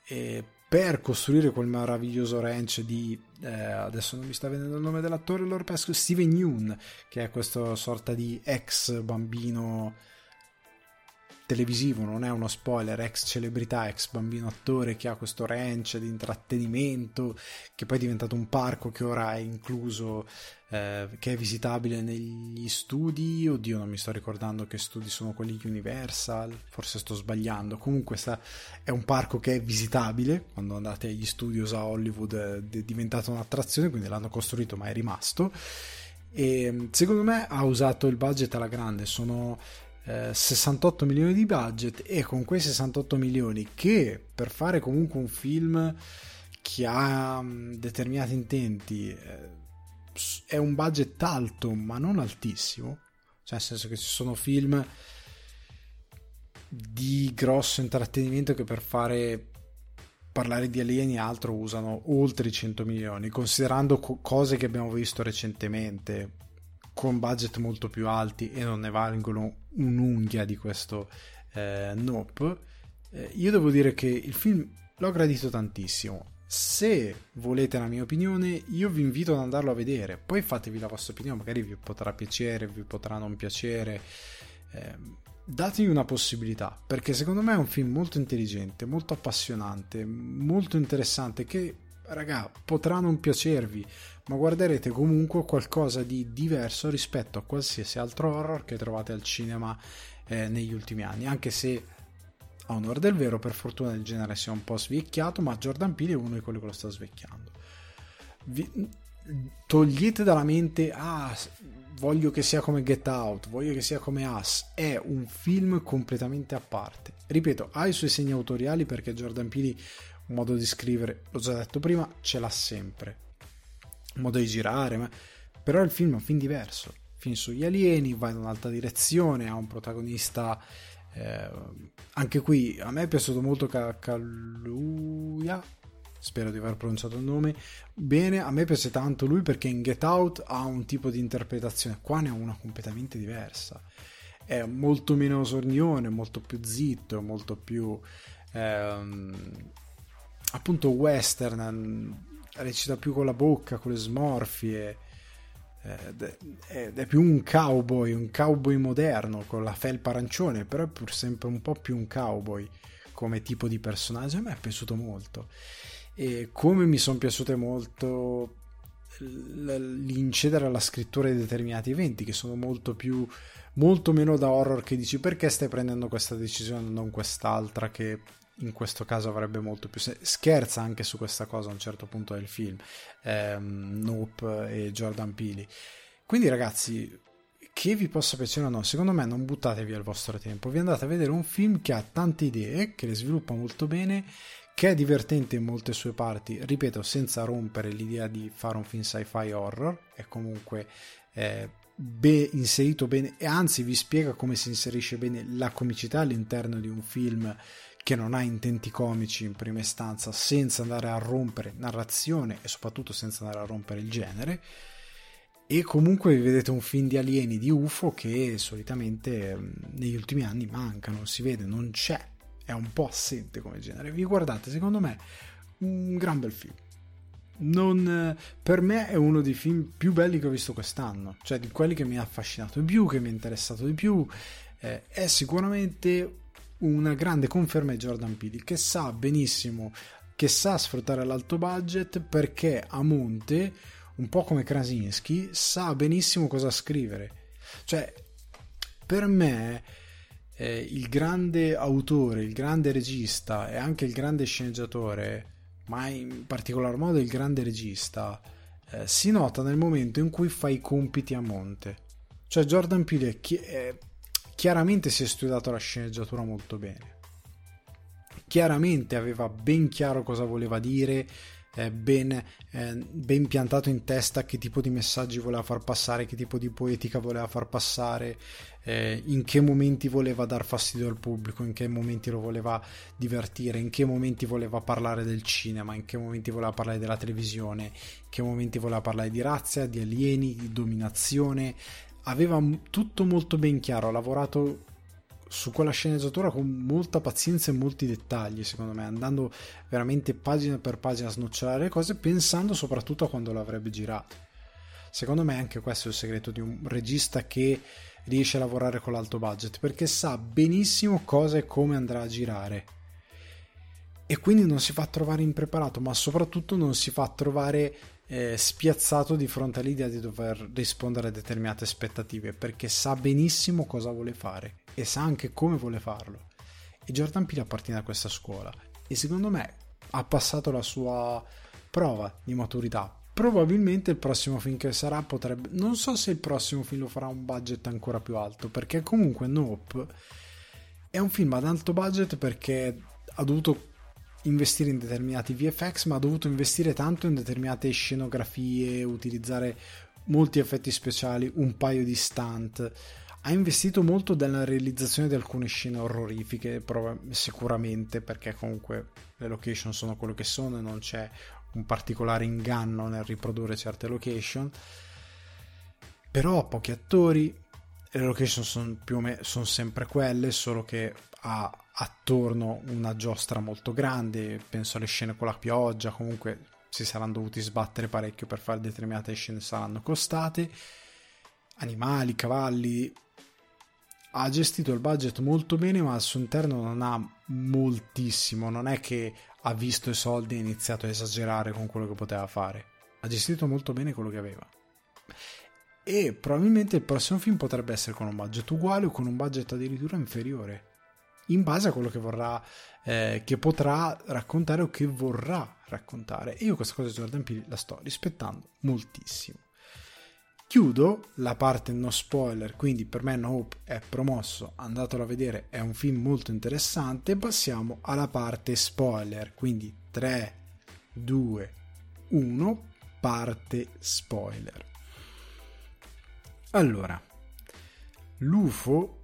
E per costruire quel meraviglioso ranch di eh, adesso non mi sta venendo il nome dell'attore allora pesco Steven Yeun che è questa sorta di ex bambino televisivo, non è uno spoiler, ex celebrità, ex bambino attore che ha questo ranch di intrattenimento, che poi è diventato un parco che ora è incluso, eh, che è visitabile negli studi, oddio non mi sto ricordando che studi sono quelli Universal, forse sto sbagliando, comunque sta, è un parco che è visitabile, quando andate agli studios a Hollywood è diventato un'attrazione, quindi l'hanno costruito ma è rimasto. E secondo me ha usato il budget alla grande, sono 68 eh, milioni di budget e con quei 68 milioni che per fare comunque un film che ha um, determinati intenti eh, è un budget alto ma non altissimo. Cioè nel senso che ci sono film di grosso intrattenimento che per fare parlare di alieni e altro usano oltre i 100 milioni considerando co- cose che abbiamo visto recentemente con budget molto più alti e non ne valgono un'unghia di questo eh, Nope. Eh, io devo dire che il film l'ho gradito tantissimo. Se volete la mia opinione, io vi invito ad andarlo a vedere. Poi fatevi la vostra opinione, magari vi potrà piacere, vi potrà non piacere. Eh, datevi una possibilità, perché secondo me è un film molto intelligente, molto appassionante, molto interessante che, raga, potrà non piacervi, ma guarderete comunque qualcosa di diverso rispetto a qualsiasi altro horror che trovate al cinema eh, negli ultimi anni, anche se a onore del vero, per fortuna il genere si è un po' svecchiato, ma Jordan Peele è uno di quelli che lo sta svecchiando. Vi, togliete dalla mente, ah, voglio che sia come Get Out, voglio che sia come Us, è un film completamente a parte. Ripeto, ha i suoi segni autoriali perché Jordan Peele un modo di scrivere, l'ho già detto prima, ce l'ha sempre modo di girare, ma... però il film è un film diverso. film sugli alieni, va in un'altra direzione, ha un protagonista eh, anche qui a me è piaciuto molto Kaluuya spero di aver pronunciato il nome bene, a me piace tanto lui perché in Get Out ha un tipo di interpretazione, qua ne ha una completamente diversa è molto meno sornione, molto più zitto, molto più ehm, appunto western, recita più con la bocca, con le smorfie ed è più un cowboy, un cowboy moderno con la felpa arancione, però è pur sempre un po' più un cowboy come tipo di personaggio. A me è piaciuto molto. E come mi sono piaciute molto l'incedere alla scrittura di determinati eventi che sono molto più molto meno da horror che dici perché stai prendendo questa decisione e non quest'altra che in questo caso avrebbe molto più senso. Scherza anche su questa cosa a un certo punto del film, ehm, Nope e Jordan Peele. Quindi ragazzi, che vi possa piacere o no, secondo me non buttate via il vostro tempo, vi andate a vedere un film che ha tante idee, che le sviluppa molto bene, che è divertente in molte sue parti, ripeto, senza rompere l'idea di fare un film sci-fi horror, è comunque eh, be- inserito bene e anzi vi spiega come si inserisce bene la comicità all'interno di un film che non ha intenti comici in prima istanza senza andare a rompere narrazione e soprattutto senza andare a rompere il genere e comunque vi vedete un film di alieni di UFO che solitamente mm, negli ultimi anni manca, non si vede, non c'è, è un po' assente come genere. Vi guardate, secondo me, un gran bel film. Non, per me è uno dei film più belli che ho visto quest'anno, cioè di quelli che mi ha affascinato di più, che mi ha interessato di più. Eh, è sicuramente una grande conferma di Jordan Peele che sa benissimo che sa sfruttare l'alto budget perché a monte un po' come Krasinski sa benissimo cosa scrivere. Cioè per me eh, il grande autore il grande regista e anche il grande sceneggiatore ma in particolar modo il grande regista eh, si nota nel momento in cui fa i compiti a monte. Cioè Jordan Peele è, è chiaramente si è studiato la sceneggiatura molto bene. Chiaramente aveva ben chiaro cosa voleva dire, eh, ben, eh, ben piantato in testa che tipo di messaggi voleva far passare, che tipo di poetica voleva far passare, eh, in che momenti voleva dar fastidio al pubblico, in che momenti lo voleva divertire, in che momenti voleva parlare del cinema, in che momenti voleva parlare della televisione, in che momenti voleva parlare di razza, di alieni, di dominazione, aveva tutto molto ben chiaro, ha lavorato su quella sceneggiatura con molta pazienza e molti dettagli, secondo me, andando veramente pagina per pagina a snocciolare le cose, pensando soprattutto a quando l'avrebbe girato. Secondo me anche questo è il segreto di un regista che riesce a lavorare con l'alto budget, perché sa benissimo cosa e come andrà a girare. E quindi non si fa trovare impreparato, ma soprattutto non si fa trovare eh, spiazzato di fronte all'idea di dover rispondere a determinate aspettative perché sa benissimo cosa vuole fare e sa anche come vuole farlo. E Jordan Peele appartiene a questa scuola e secondo me ha passato la sua prova di maturità. Probabilmente il prossimo film che sarà potrebbe. Non so se il prossimo film lo farà un budget ancora più alto, perché comunque Nope è un film ad alto budget perché ha dovuto investire in determinati VFX, ma ha dovuto investire tanto in determinate scenografie, utilizzare molti effetti speciali, un paio di stunt. Ha investito molto nella realizzazione di alcune scene orrorifiche, sicuramente, perché comunque le location sono quello che sono e non c'è un particolare inganno nel riprodurre certe location. Però ha pochi attori, le location sono meno sono sempre quelle, solo che ha attorno una giostra molto grande, penso alle scene con la pioggia, comunque si saranno dovuti sbattere parecchio per fare determinate scene, saranno costate. Animali, cavalli. Ha gestito il budget molto bene, ma al suo interno non ha moltissimo. Non è che ha visto i soldi e ha iniziato a esagerare con quello che poteva fare. Ha gestito molto bene quello che aveva. E probabilmente il prossimo film potrebbe essere con un budget uguale o con un budget addirittura inferiore in base a quello che vorrà, eh, che potrà raccontare o che vorrà raccontare. E io questa cosa di Jordan Peele la sto rispettando moltissimo. Chiudo la parte no spoiler, quindi per me No Hope è promosso, andatelo a vedere, è un film molto interessante. Passiamo alla parte spoiler, quindi 3, 2, 1, parte spoiler. Allora, l'UFO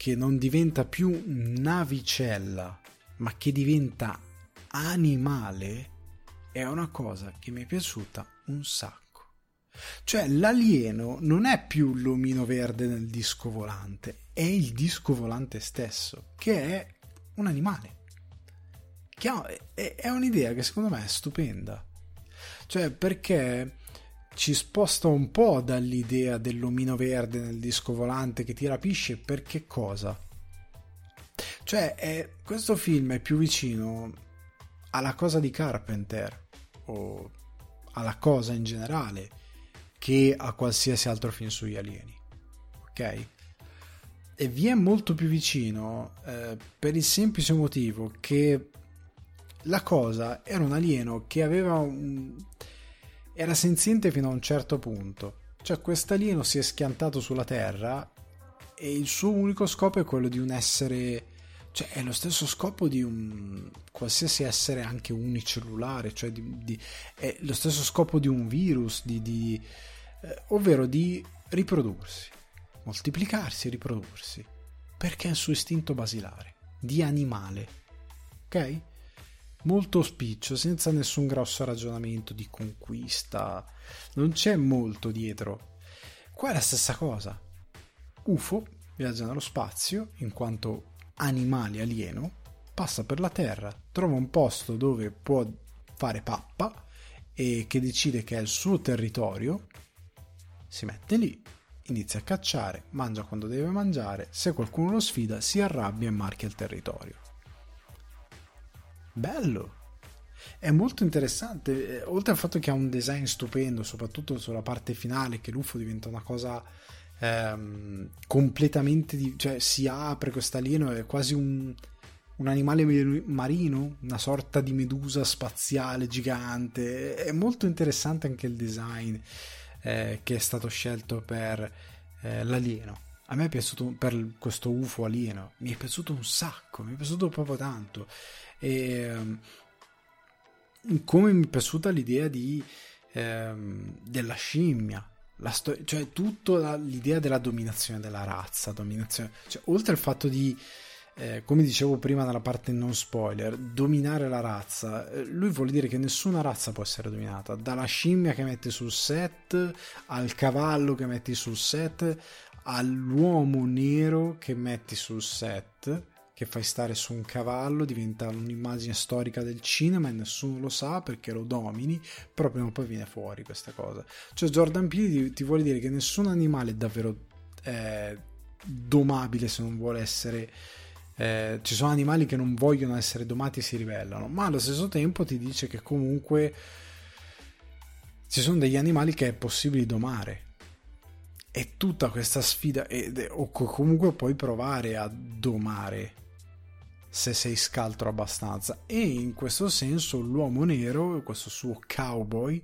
che non diventa più navicella, ma che diventa animale, è una cosa che mi è piaciuta un sacco. Cioè, l'alieno non è più l'omino verde nel disco volante, è il disco volante stesso, che è un animale. Che è un'idea che secondo me è stupenda. Cioè, perché ci sposta un po' dall'idea dell'omino verde nel disco volante che ti rapisce per che cosa? Cioè, è, questo film è più vicino alla cosa di Carpenter o alla cosa in generale che a qualsiasi altro film sugli alieni. Ok? E vi è molto più vicino eh, per il semplice motivo che la cosa era un alieno che aveva un... era senziente fino a un certo punto. Cioè, questo alieno si è schiantato sulla Terra e il suo unico scopo è quello di un essere cioè è lo stesso scopo di un qualsiasi essere anche unicellulare, cioè di, di, è lo stesso scopo di un virus, di, di, eh, ovvero di riprodursi, moltiplicarsi e riprodursi, perché è il suo istinto basilare, di animale, ok? Molto spiccio, senza nessun grosso ragionamento di conquista, non c'è molto dietro. Qua è la stessa cosa. UFO viaggia nello spazio in quanto animale alieno, passa per la Terra, trova un posto dove può fare pappa e che decide che è il suo territorio, si mette lì, inizia a cacciare, mangia quando deve mangiare, se qualcuno lo sfida si arrabbia e marchia il territorio. Bello! È molto interessante, eh, oltre al fatto che ha un design stupendo, soprattutto sulla parte finale, che l'UFO diventa una cosa ehm, completamente di, cioè si apre questo alieno è quasi un, un animale marino una sorta di medusa spaziale gigante. È molto interessante anche il design eh, che è stato scelto per eh, l'alieno. A me è piaciuto per questo UFO alieno mi è piaciuto un sacco mi è piaciuto proprio tanto e ehm, come mi è piaciuta l'idea di, ehm, della scimmia sto- cioè tutta l'idea della dominazione della razza, dominazione, cioè, oltre al fatto di, eh, come dicevo prima nella parte non spoiler, dominare la razza, eh, lui vuole dire che nessuna razza può essere dominata, dalla scimmia che metti sul set, al cavallo che metti sul set, all'uomo nero che metti sul set, che fai stare su un cavallo, diventa un'immagine storica del cinema e nessuno lo sa perché lo domini, però prima o poi viene fuori questa cosa. Cioè Jordan Peele ti, vuole dire che nessun animale è davvero eh, domabile se non vuole essere... Eh, ci sono animali che non vogliono essere domati e si ribellano, ma allo stesso tempo ti dice che comunque ci sono degli animali che è possibile domare. E tutta questa sfida, ed, o comunque puoi provare a domare se sei scaltro abbastanza. E in questo senso l'uomo nero questo suo cowboy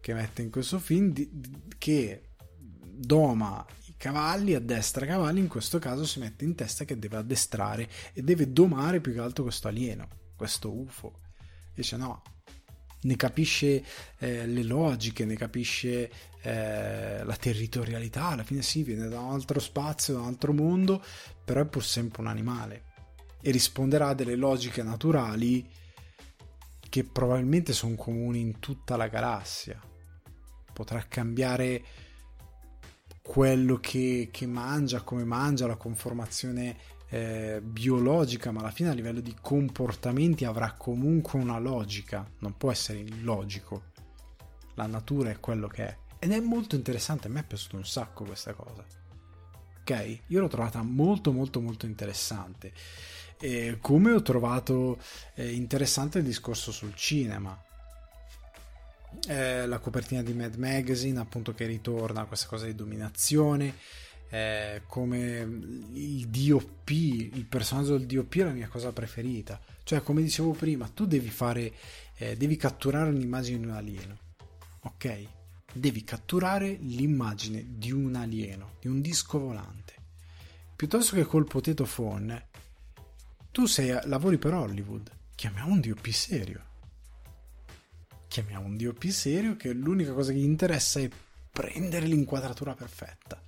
che mette in questo film di, di, che doma i cavalli addestra i cavalli in questo caso si mette in testa che deve addestrare e deve domare più che altro questo alieno questo UFO. Dice no ne capisce eh, le logiche, ne capisce eh, la territorialità, alla fine sì, viene da un altro spazio, da un altro mondo, però è pur sempre un animale e risponderà a delle logiche naturali che probabilmente sono comuni in tutta la galassia. Potrà cambiare quello che, che mangia, come mangia, la conformazione eh, biologica, ma alla fine a livello di comportamenti avrà comunque una logica, non può essere illogico. La natura è quello che è. Ed è molto interessante, a me è piaciuto un sacco questa cosa. Ok? Io l'ho trovata molto molto molto interessante. E come ho trovato eh, interessante il discorso sul cinema. Eh, la copertina di Mad Magazine, appunto, che ritorna a questa cosa di dominazione. Eh, come il DOP, il personaggio del DOP è la mia cosa preferita. Cioè, come dicevo prima, tu devi fare, eh, devi catturare un'immagine di un alieno, ok? Devi catturare l'immagine di un alieno, di un disco volante. Piuttosto che col potato phone, tu sei, lavori per Hollywood, chiamiamo un DOP serio. Chiamiamo un DOP serio che l'unica cosa che gli interessa è prendere l'inquadratura perfetta.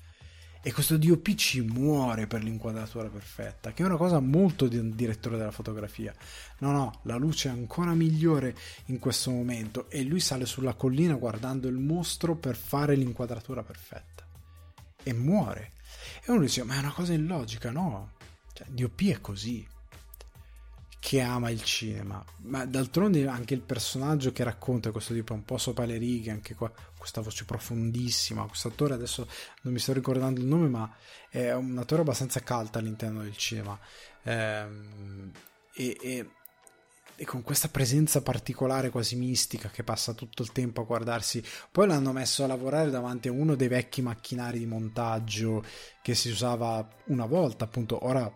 E questo DOP ci muore per l'inquadratura perfetta, che è una cosa molto di un direttore della fotografia. No, no, la luce è ancora migliore in questo momento e lui sale sulla collina guardando il mostro per fare l'inquadratura perfetta. E muore. E uno dice, ma è una cosa illogica, no? Cioè, DOP è così che ama il cinema, ma d'altronde anche il personaggio che racconta questo tipo un po' sopra le righe, anche qua questa voce profondissima, questo attore adesso non mi sto ricordando il nome, ma è un attore abbastanza caldo all'interno del cinema. Ehm, e, e, e, con questa presenza particolare quasi mistica che passa tutto il tempo a guardarsi, poi l'hanno messo a lavorare davanti a uno dei vecchi macchinari di montaggio che si usava una volta, appunto ora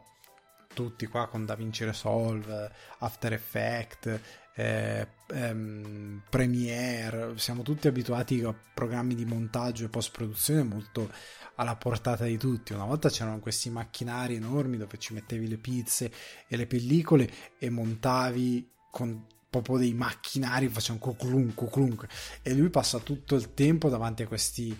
tutti qua con DaVinci Resolve, After Effects, eh, ehm, Premiere, siamo tutti abituati a programmi di montaggio e post-produzione molto alla portata di tutti. Una volta c'erano questi macchinari enormi dove ci mettevi le pizze e le pellicole e montavi con proprio dei macchinari, facevano cuclunk, cuclunk e lui passa tutto il tempo davanti a questi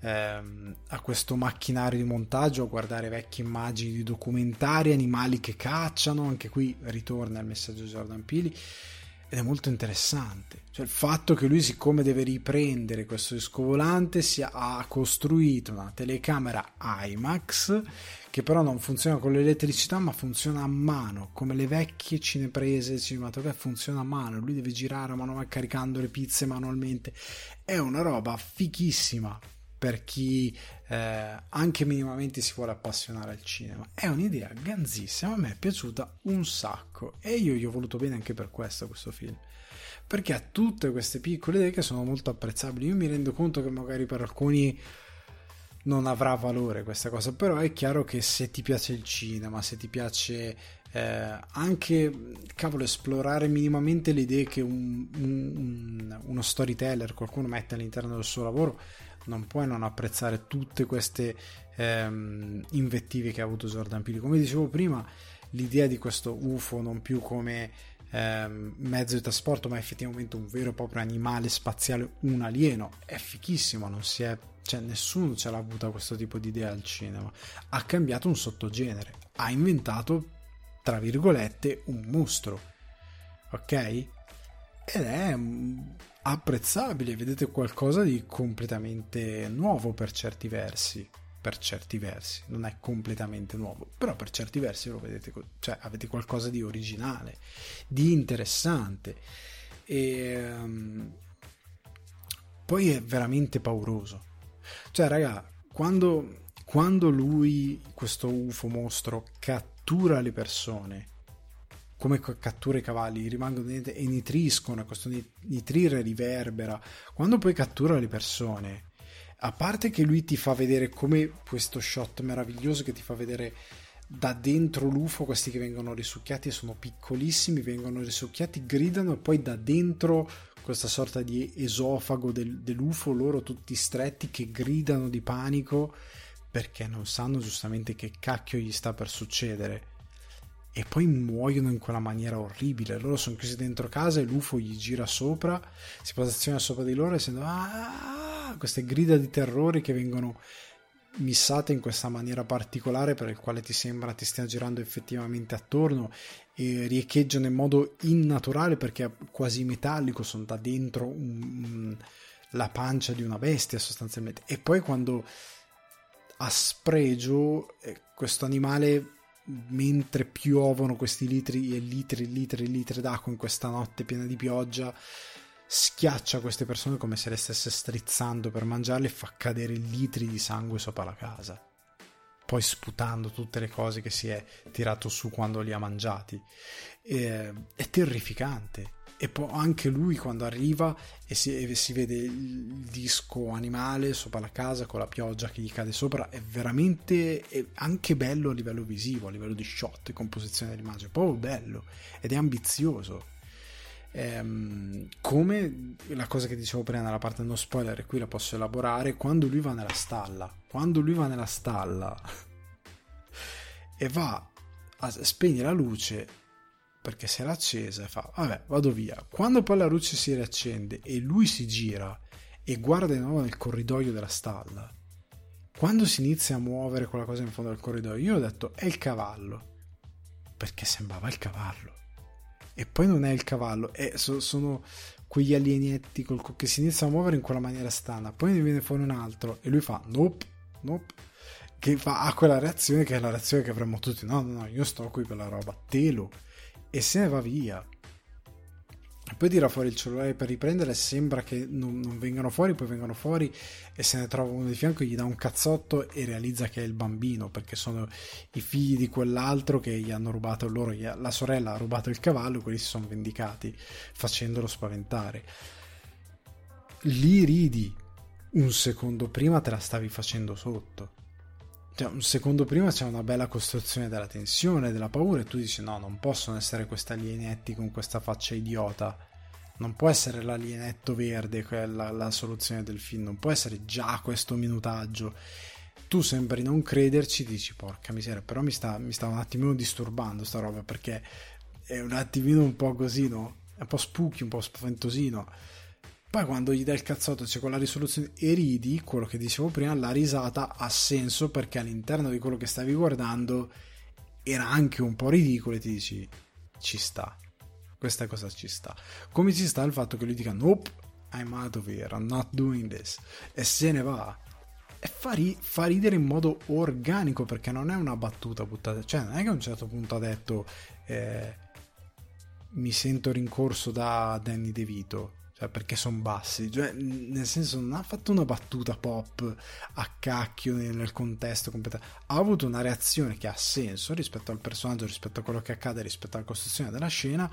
ehm, a questo macchinario di montaggio, a guardare vecchie immagini di documentari, animali che cacciano, anche qui ritorna il messaggio di Jordan Pili ed è molto interessante. Cioè il fatto che lui, siccome deve riprendere questo disco volante, si ha costruito una telecamera IMAX che però non funziona con l'elettricità, ma funziona a mano, come le vecchie cineprese cinematografiche funziona a mano. Lui deve girare a mano caricando le pizze manualmente. È una roba fichissima per chi eh, anche minimamente si vuole appassionare al cinema. È un'idea ganzissima, a me è piaciuta un sacco e io gli ho voluto bene anche per questo questo film. Perché ha tutte queste piccole idee che sono molto apprezzabili. Io mi rendo conto che magari per alcuni non avrà valore questa cosa, però è chiaro che se ti piace il cinema, se ti piace eh, anche cavolo esplorare minimamente le idee che un, un, uno storyteller, qualcuno mette all'interno del suo lavoro, non puoi non apprezzare tutte queste ehm, invettive che ha avuto Jordan Peele. Come dicevo prima, l'idea di questo UFO non più come ehm, mezzo di trasporto, ma effettivamente un vero e proprio animale spaziale, un alieno, è fichissimo, non si è cioè nessuno ce l'ha avuta questo tipo di idea al cinema. Ha cambiato un sottogenere, ha inventato, tra virgolette, un mostro. Ok? Ed è apprezzabile, vedete qualcosa di completamente nuovo per certi versi. Per certi versi, non è completamente nuovo, però per certi versi lo vedete, cioè avete qualcosa di originale, di interessante. E um, poi è veramente pauroso. Cioè, raga, quando, quando lui, questo UFO mostro, cattura le persone come cattura i cavalli, rimangono dentro e nitriscono, questo nitrire riverbera. Quando poi cattura le persone, a parte che lui ti fa vedere come questo shot meraviglioso che ti fa vedere da dentro l'UFO questi che vengono risucchiati sono piccolissimi, vengono risucchiati, gridano e poi da dentro questa sorta di esofago del, dell'UFO loro tutti stretti che gridano di panico perché non sanno giustamente che cacchio gli sta per succedere e poi muoiono in quella maniera orribile. Loro sono chiusi dentro casa e l'UFO gli gira sopra, si posiziona sopra di loro e sento ah, queste grida di terrore che vengono missate in questa maniera particolare per il quale ti sembra ti stia girando effettivamente attorno e riecheggiano in modo innaturale perché è quasi metallico, sono da dentro un, la pancia di una bestia sostanzialmente. E poi quando a spregio eh, questo animale mentre piovono questi litri e litri e litri e litri d'acqua in questa notte piena di pioggia, schiaccia queste persone come se le stesse strizzando per mangiarle e fa cadere litri di sangue sopra la casa. Poi sputando tutte le cose che si è tirato su quando li ha mangiati. E, è terrificante e poi anche lui quando arriva e si, e si, vede il disco animale sopra la casa con la pioggia che gli cade sopra è veramente è anche bello a livello visivo a livello di shot e composizione dell'immagine è proprio bello ed è ambizioso. Ehm, come la cosa che dicevo prima nella parte no spoiler qui la posso elaborare quando lui va nella stalla quando lui va nella stalla e va a spegnere la luce perché se era accesa e fa vabbè vado via quando poi la luce si riaccende e lui si gira e guarda di nuovo nel corridoio della stalla. Quando si inizia a muovere quella cosa in fondo al corridoio, io ho detto è il cavallo. Perché sembrava il cavallo. E poi non è il cavallo, è, so, sono quegli alienetti col, che si iniziano a muovere in quella maniera strana. Poi ne viene fuori un altro e lui fa nope, nope. Che fa, ha quella reazione che è la reazione che avremmo tutti. No, no, no, io sto qui per la roba, telo. E se ne va via. Poi tira fuori il cellulare per riprendere sembra che non, non, vengano fuori poi vengono fuori e se ne trova uno di fianco gli dà un cazzotto e realizza che è il bambino perché sono i figli di quell'altro che gli hanno rubato loro la sorella ha rubato il cavallo quelli si sono vendicati facendolo spaventare. Lì ridi. Un secondo prima te la stavi facendo sotto cioè, un secondo prima c'è una bella costruzione della tensione, della paura e tu dici no, non possono essere questi alienetti con questa faccia idiota. Non può essere l'alienetto verde quella la soluzione del film, non può essere già questo minutaggio. Tu sembri non crederci, dici porca miseria, però mi sta, mi sta un attimino disturbando sta roba perché è un attimino un po' così, no? È un po' spooky, un po' spaventosino poi quando gli dai il cazzotto c'è quella risoluzione e ridi, quello che dicevo prima, la risata ha senso perché all'interno di quello che stavi guardando era anche un po' ridicolo e ti dici ci sta. Questa cosa ci sta. Come ci sta il fatto che lui dica nope, I'm out of here, I'm not doing this e se ne va. E fa, ri- fa ridere in modo organico perché non è una battuta buttata. Cioè non è che a un certo punto ha detto eh, mi sento rincorso da Danny DeVito cioè perché sono bassi, cioè, nel senso non ha fatto una battuta pop a cacchio nel contesto completo, ha avuto una reazione che ha senso rispetto al personaggio, rispetto a quello che accade, rispetto alla costruzione della scena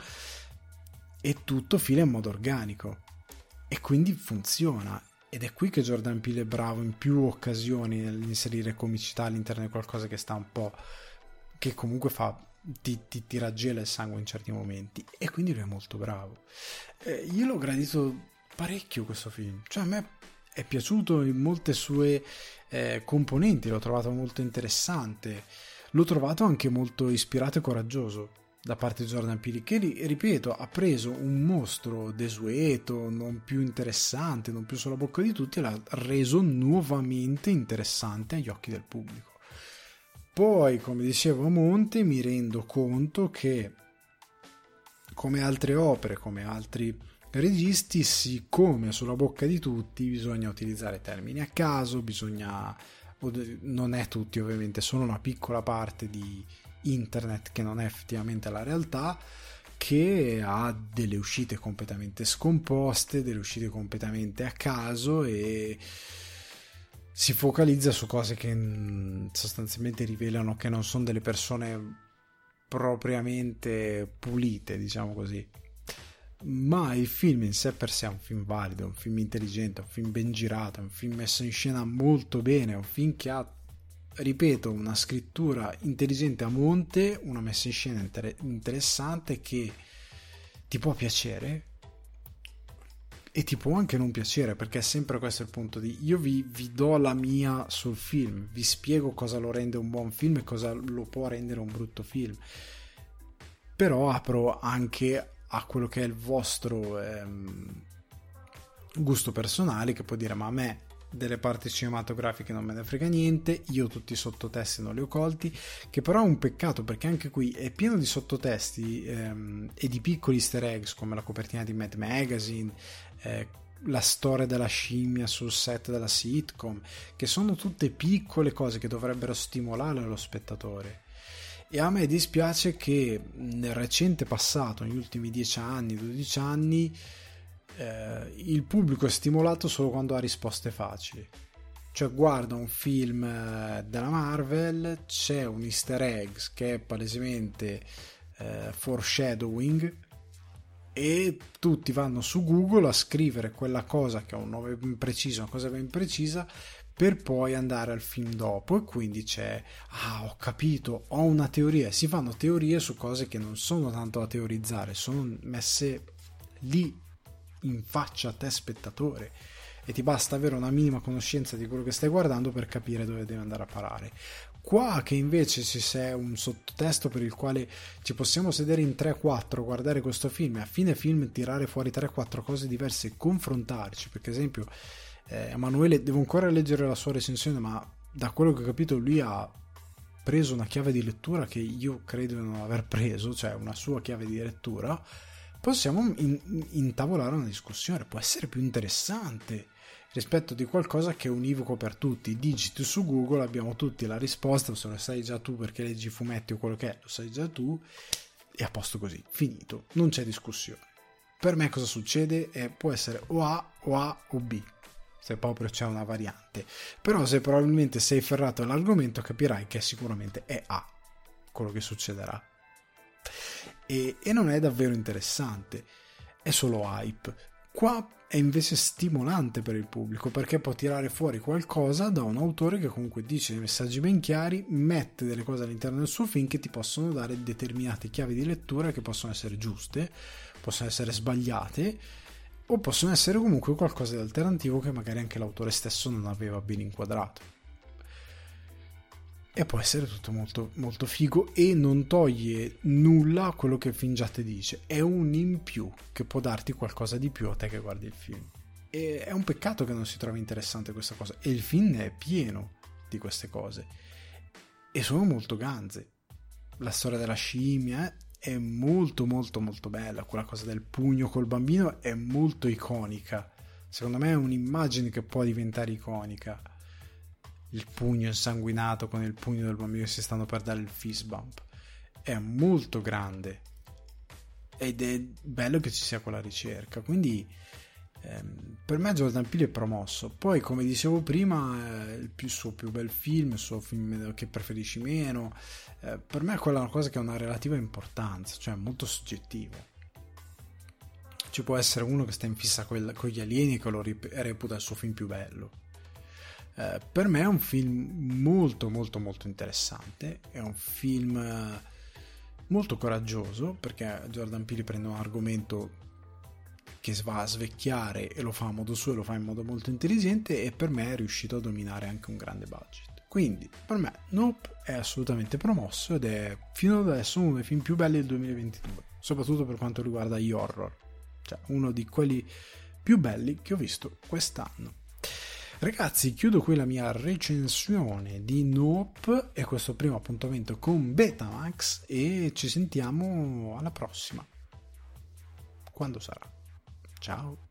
e tutto fila in modo organico. E quindi funziona. Ed è qui che Jordan Peele è bravo in più occasioni nell'inserire comicità all'interno di qualcosa che sta un po' che comunque fa ti, ti, ti raggela il sangue in certi momenti. E quindi lui è molto bravo. Eh, io l'ho gradito parecchio questo film. Cioè a me è piaciuto in molte sue eh, componenti l'ho trovato molto interessante. L'ho trovato anche molto ispirato e coraggioso da parte di Jordan Peele che ripeto ha preso un mostro desueto non più interessante non più sulla bocca di tutti e l'ha reso nuovamente interessante agli occhi del pubblico poi, come dicevo a Monte, mi rendo conto che come altre opere, come altri registi, siccome sulla bocca di tutti bisogna utilizzare termini a caso, bisogna non è tutti ovviamente, sono una piccola parte di internet che non è effettivamente la realtà che ha delle uscite completamente scomposte, delle uscite completamente a caso e si focalizza su cose che mm, sostanzialmente rivelano che non sono delle persone propriamente pulite, diciamo così. Ma il film in sé per sé è un film valido, un film intelligente, un film ben girato, un film messo in scena molto bene, un film che ha, ripeto, una scrittura intelligente a monte, una messa in scena inter- interessante che ti può piacere, e ti può anche non piacere perché è sempre questo il punto di io vi, vi, do la mia sul film vi spiego cosa lo rende un buon film e cosa lo può rendere un brutto film. Però apro anche a quello che è il vostro ehm, gusto personale che può dire ma a me delle parti cinematografiche non me ne frega niente, io tutti i sottotesti non li ho colti, che però è un peccato perché anche qui è pieno di sottotesti ehm, e di piccoli easter eggs come la copertina di Mad Magazine, eh, la storia della scimmia sul set della sitcom, che sono tutte piccole cose che dovrebbero stimolare lo spettatore. E a me dispiace che nel recente passato, negli ultimi 10 anni, 12 anni, eh, il pubblico è stimolato solo quando ha risposte facili. Cioè guarda un film eh, della Marvel, c'è un easter egg che è palesemente eh, foreshadowing e tutti vanno su Google a scrivere quella cosa che ha un nome ben preciso, una cosa ben precisa per poi andare al film dopo. E quindi c'è ah ho capito ho una teoria. Si fanno teorie su cose che non sono tanto da teorizzare sono messe lì in faccia a te spettatore. E ti basta avere una minima conoscenza di quello che stai guardando per capire dove devi andare a parare Qua che invece ci c'è un sottotesto per il quale ci possiamo sedere in 3-4, guardare questo film e a fine film tirare fuori 3-4 cose diverse e confrontarci, perché esempio eh, Emanuele, devo ancora leggere la sua recensione, ma da quello che ho capito lui ha preso una chiave di lettura che io credo di non aver preso, cioè una sua chiave di lettura, possiamo in- intavolare una discussione, può essere più interessante rispetto di qualcosa che è univoco per tutti. Digiti su Google, abbiamo tutti la risposta, se lo sai già tu perché leggi fumetti o quello che è, lo sai già tu, e a posto così, finito, non c'è discussione. Per me cosa succede? Eh, può essere o A o A o B, se proprio c'è una variante. Però se probabilmente sei ferrato all'argomento capirai che sicuramente è A quello che succederà. E, e non è davvero interessante, è solo hype. Qua è invece stimolante per il pubblico perché può tirare fuori qualcosa da un autore che comunque dice dei messaggi ben chiari, mette delle cose all'interno del suo film che ti possono dare determinate chiavi di lettura che possono essere giuste, possono essere sbagliate o possono essere comunque qualcosa di alternativo che magari anche l'autore stesso non aveva ben inquadrato e può essere tutto molto, molto figo e non toglie nulla a quello che il film già ti dice. È un in più che può darti qualcosa di più a te che guardi il film. E è un peccato che non si trovi interessante questa cosa. E il film è pieno di queste cose. E sono molto ganze. La storia della scimmia è molto molto molto bella. Quella cosa del pugno col bambino è molto iconica. Secondo me è un'immagine che può diventare iconica il pugno insanguinato con il pugno del bambino che si stanno per dare il fist bump. È molto grande ed è bello che ci sia quella ricerca. Quindi ehm, per me Jordan Peele è promosso. Poi, come dicevo prima, eh, il suo più bel film, il suo film che preferisci meno, eh, per me è quella una cosa che ha una relativa importanza, cioè molto soggettivo ci può essere uno che sta in fissa con gli alieni che lo reputa il suo film più bello eh, per me è un film molto molto molto interessante, è un film eh, molto coraggioso perché Jordan Peele prende un argomento che va a svecchiare e lo fa a modo suo e lo fa in modo molto intelligente e per me è riuscito a dominare anche un grande budget. Quindi per me Nope è assolutamente promosso ed è fino ad adesso uno dei film più belli del 2022, soprattutto per quanto riguarda gli horror, cioè uno di quelli più belli che ho visto quest'anno. Ragazzi, chiudo qui la mia recensione di Nope e questo primo appuntamento con Betamax e ci sentiamo alla prossima. Quando sarà. Ciao.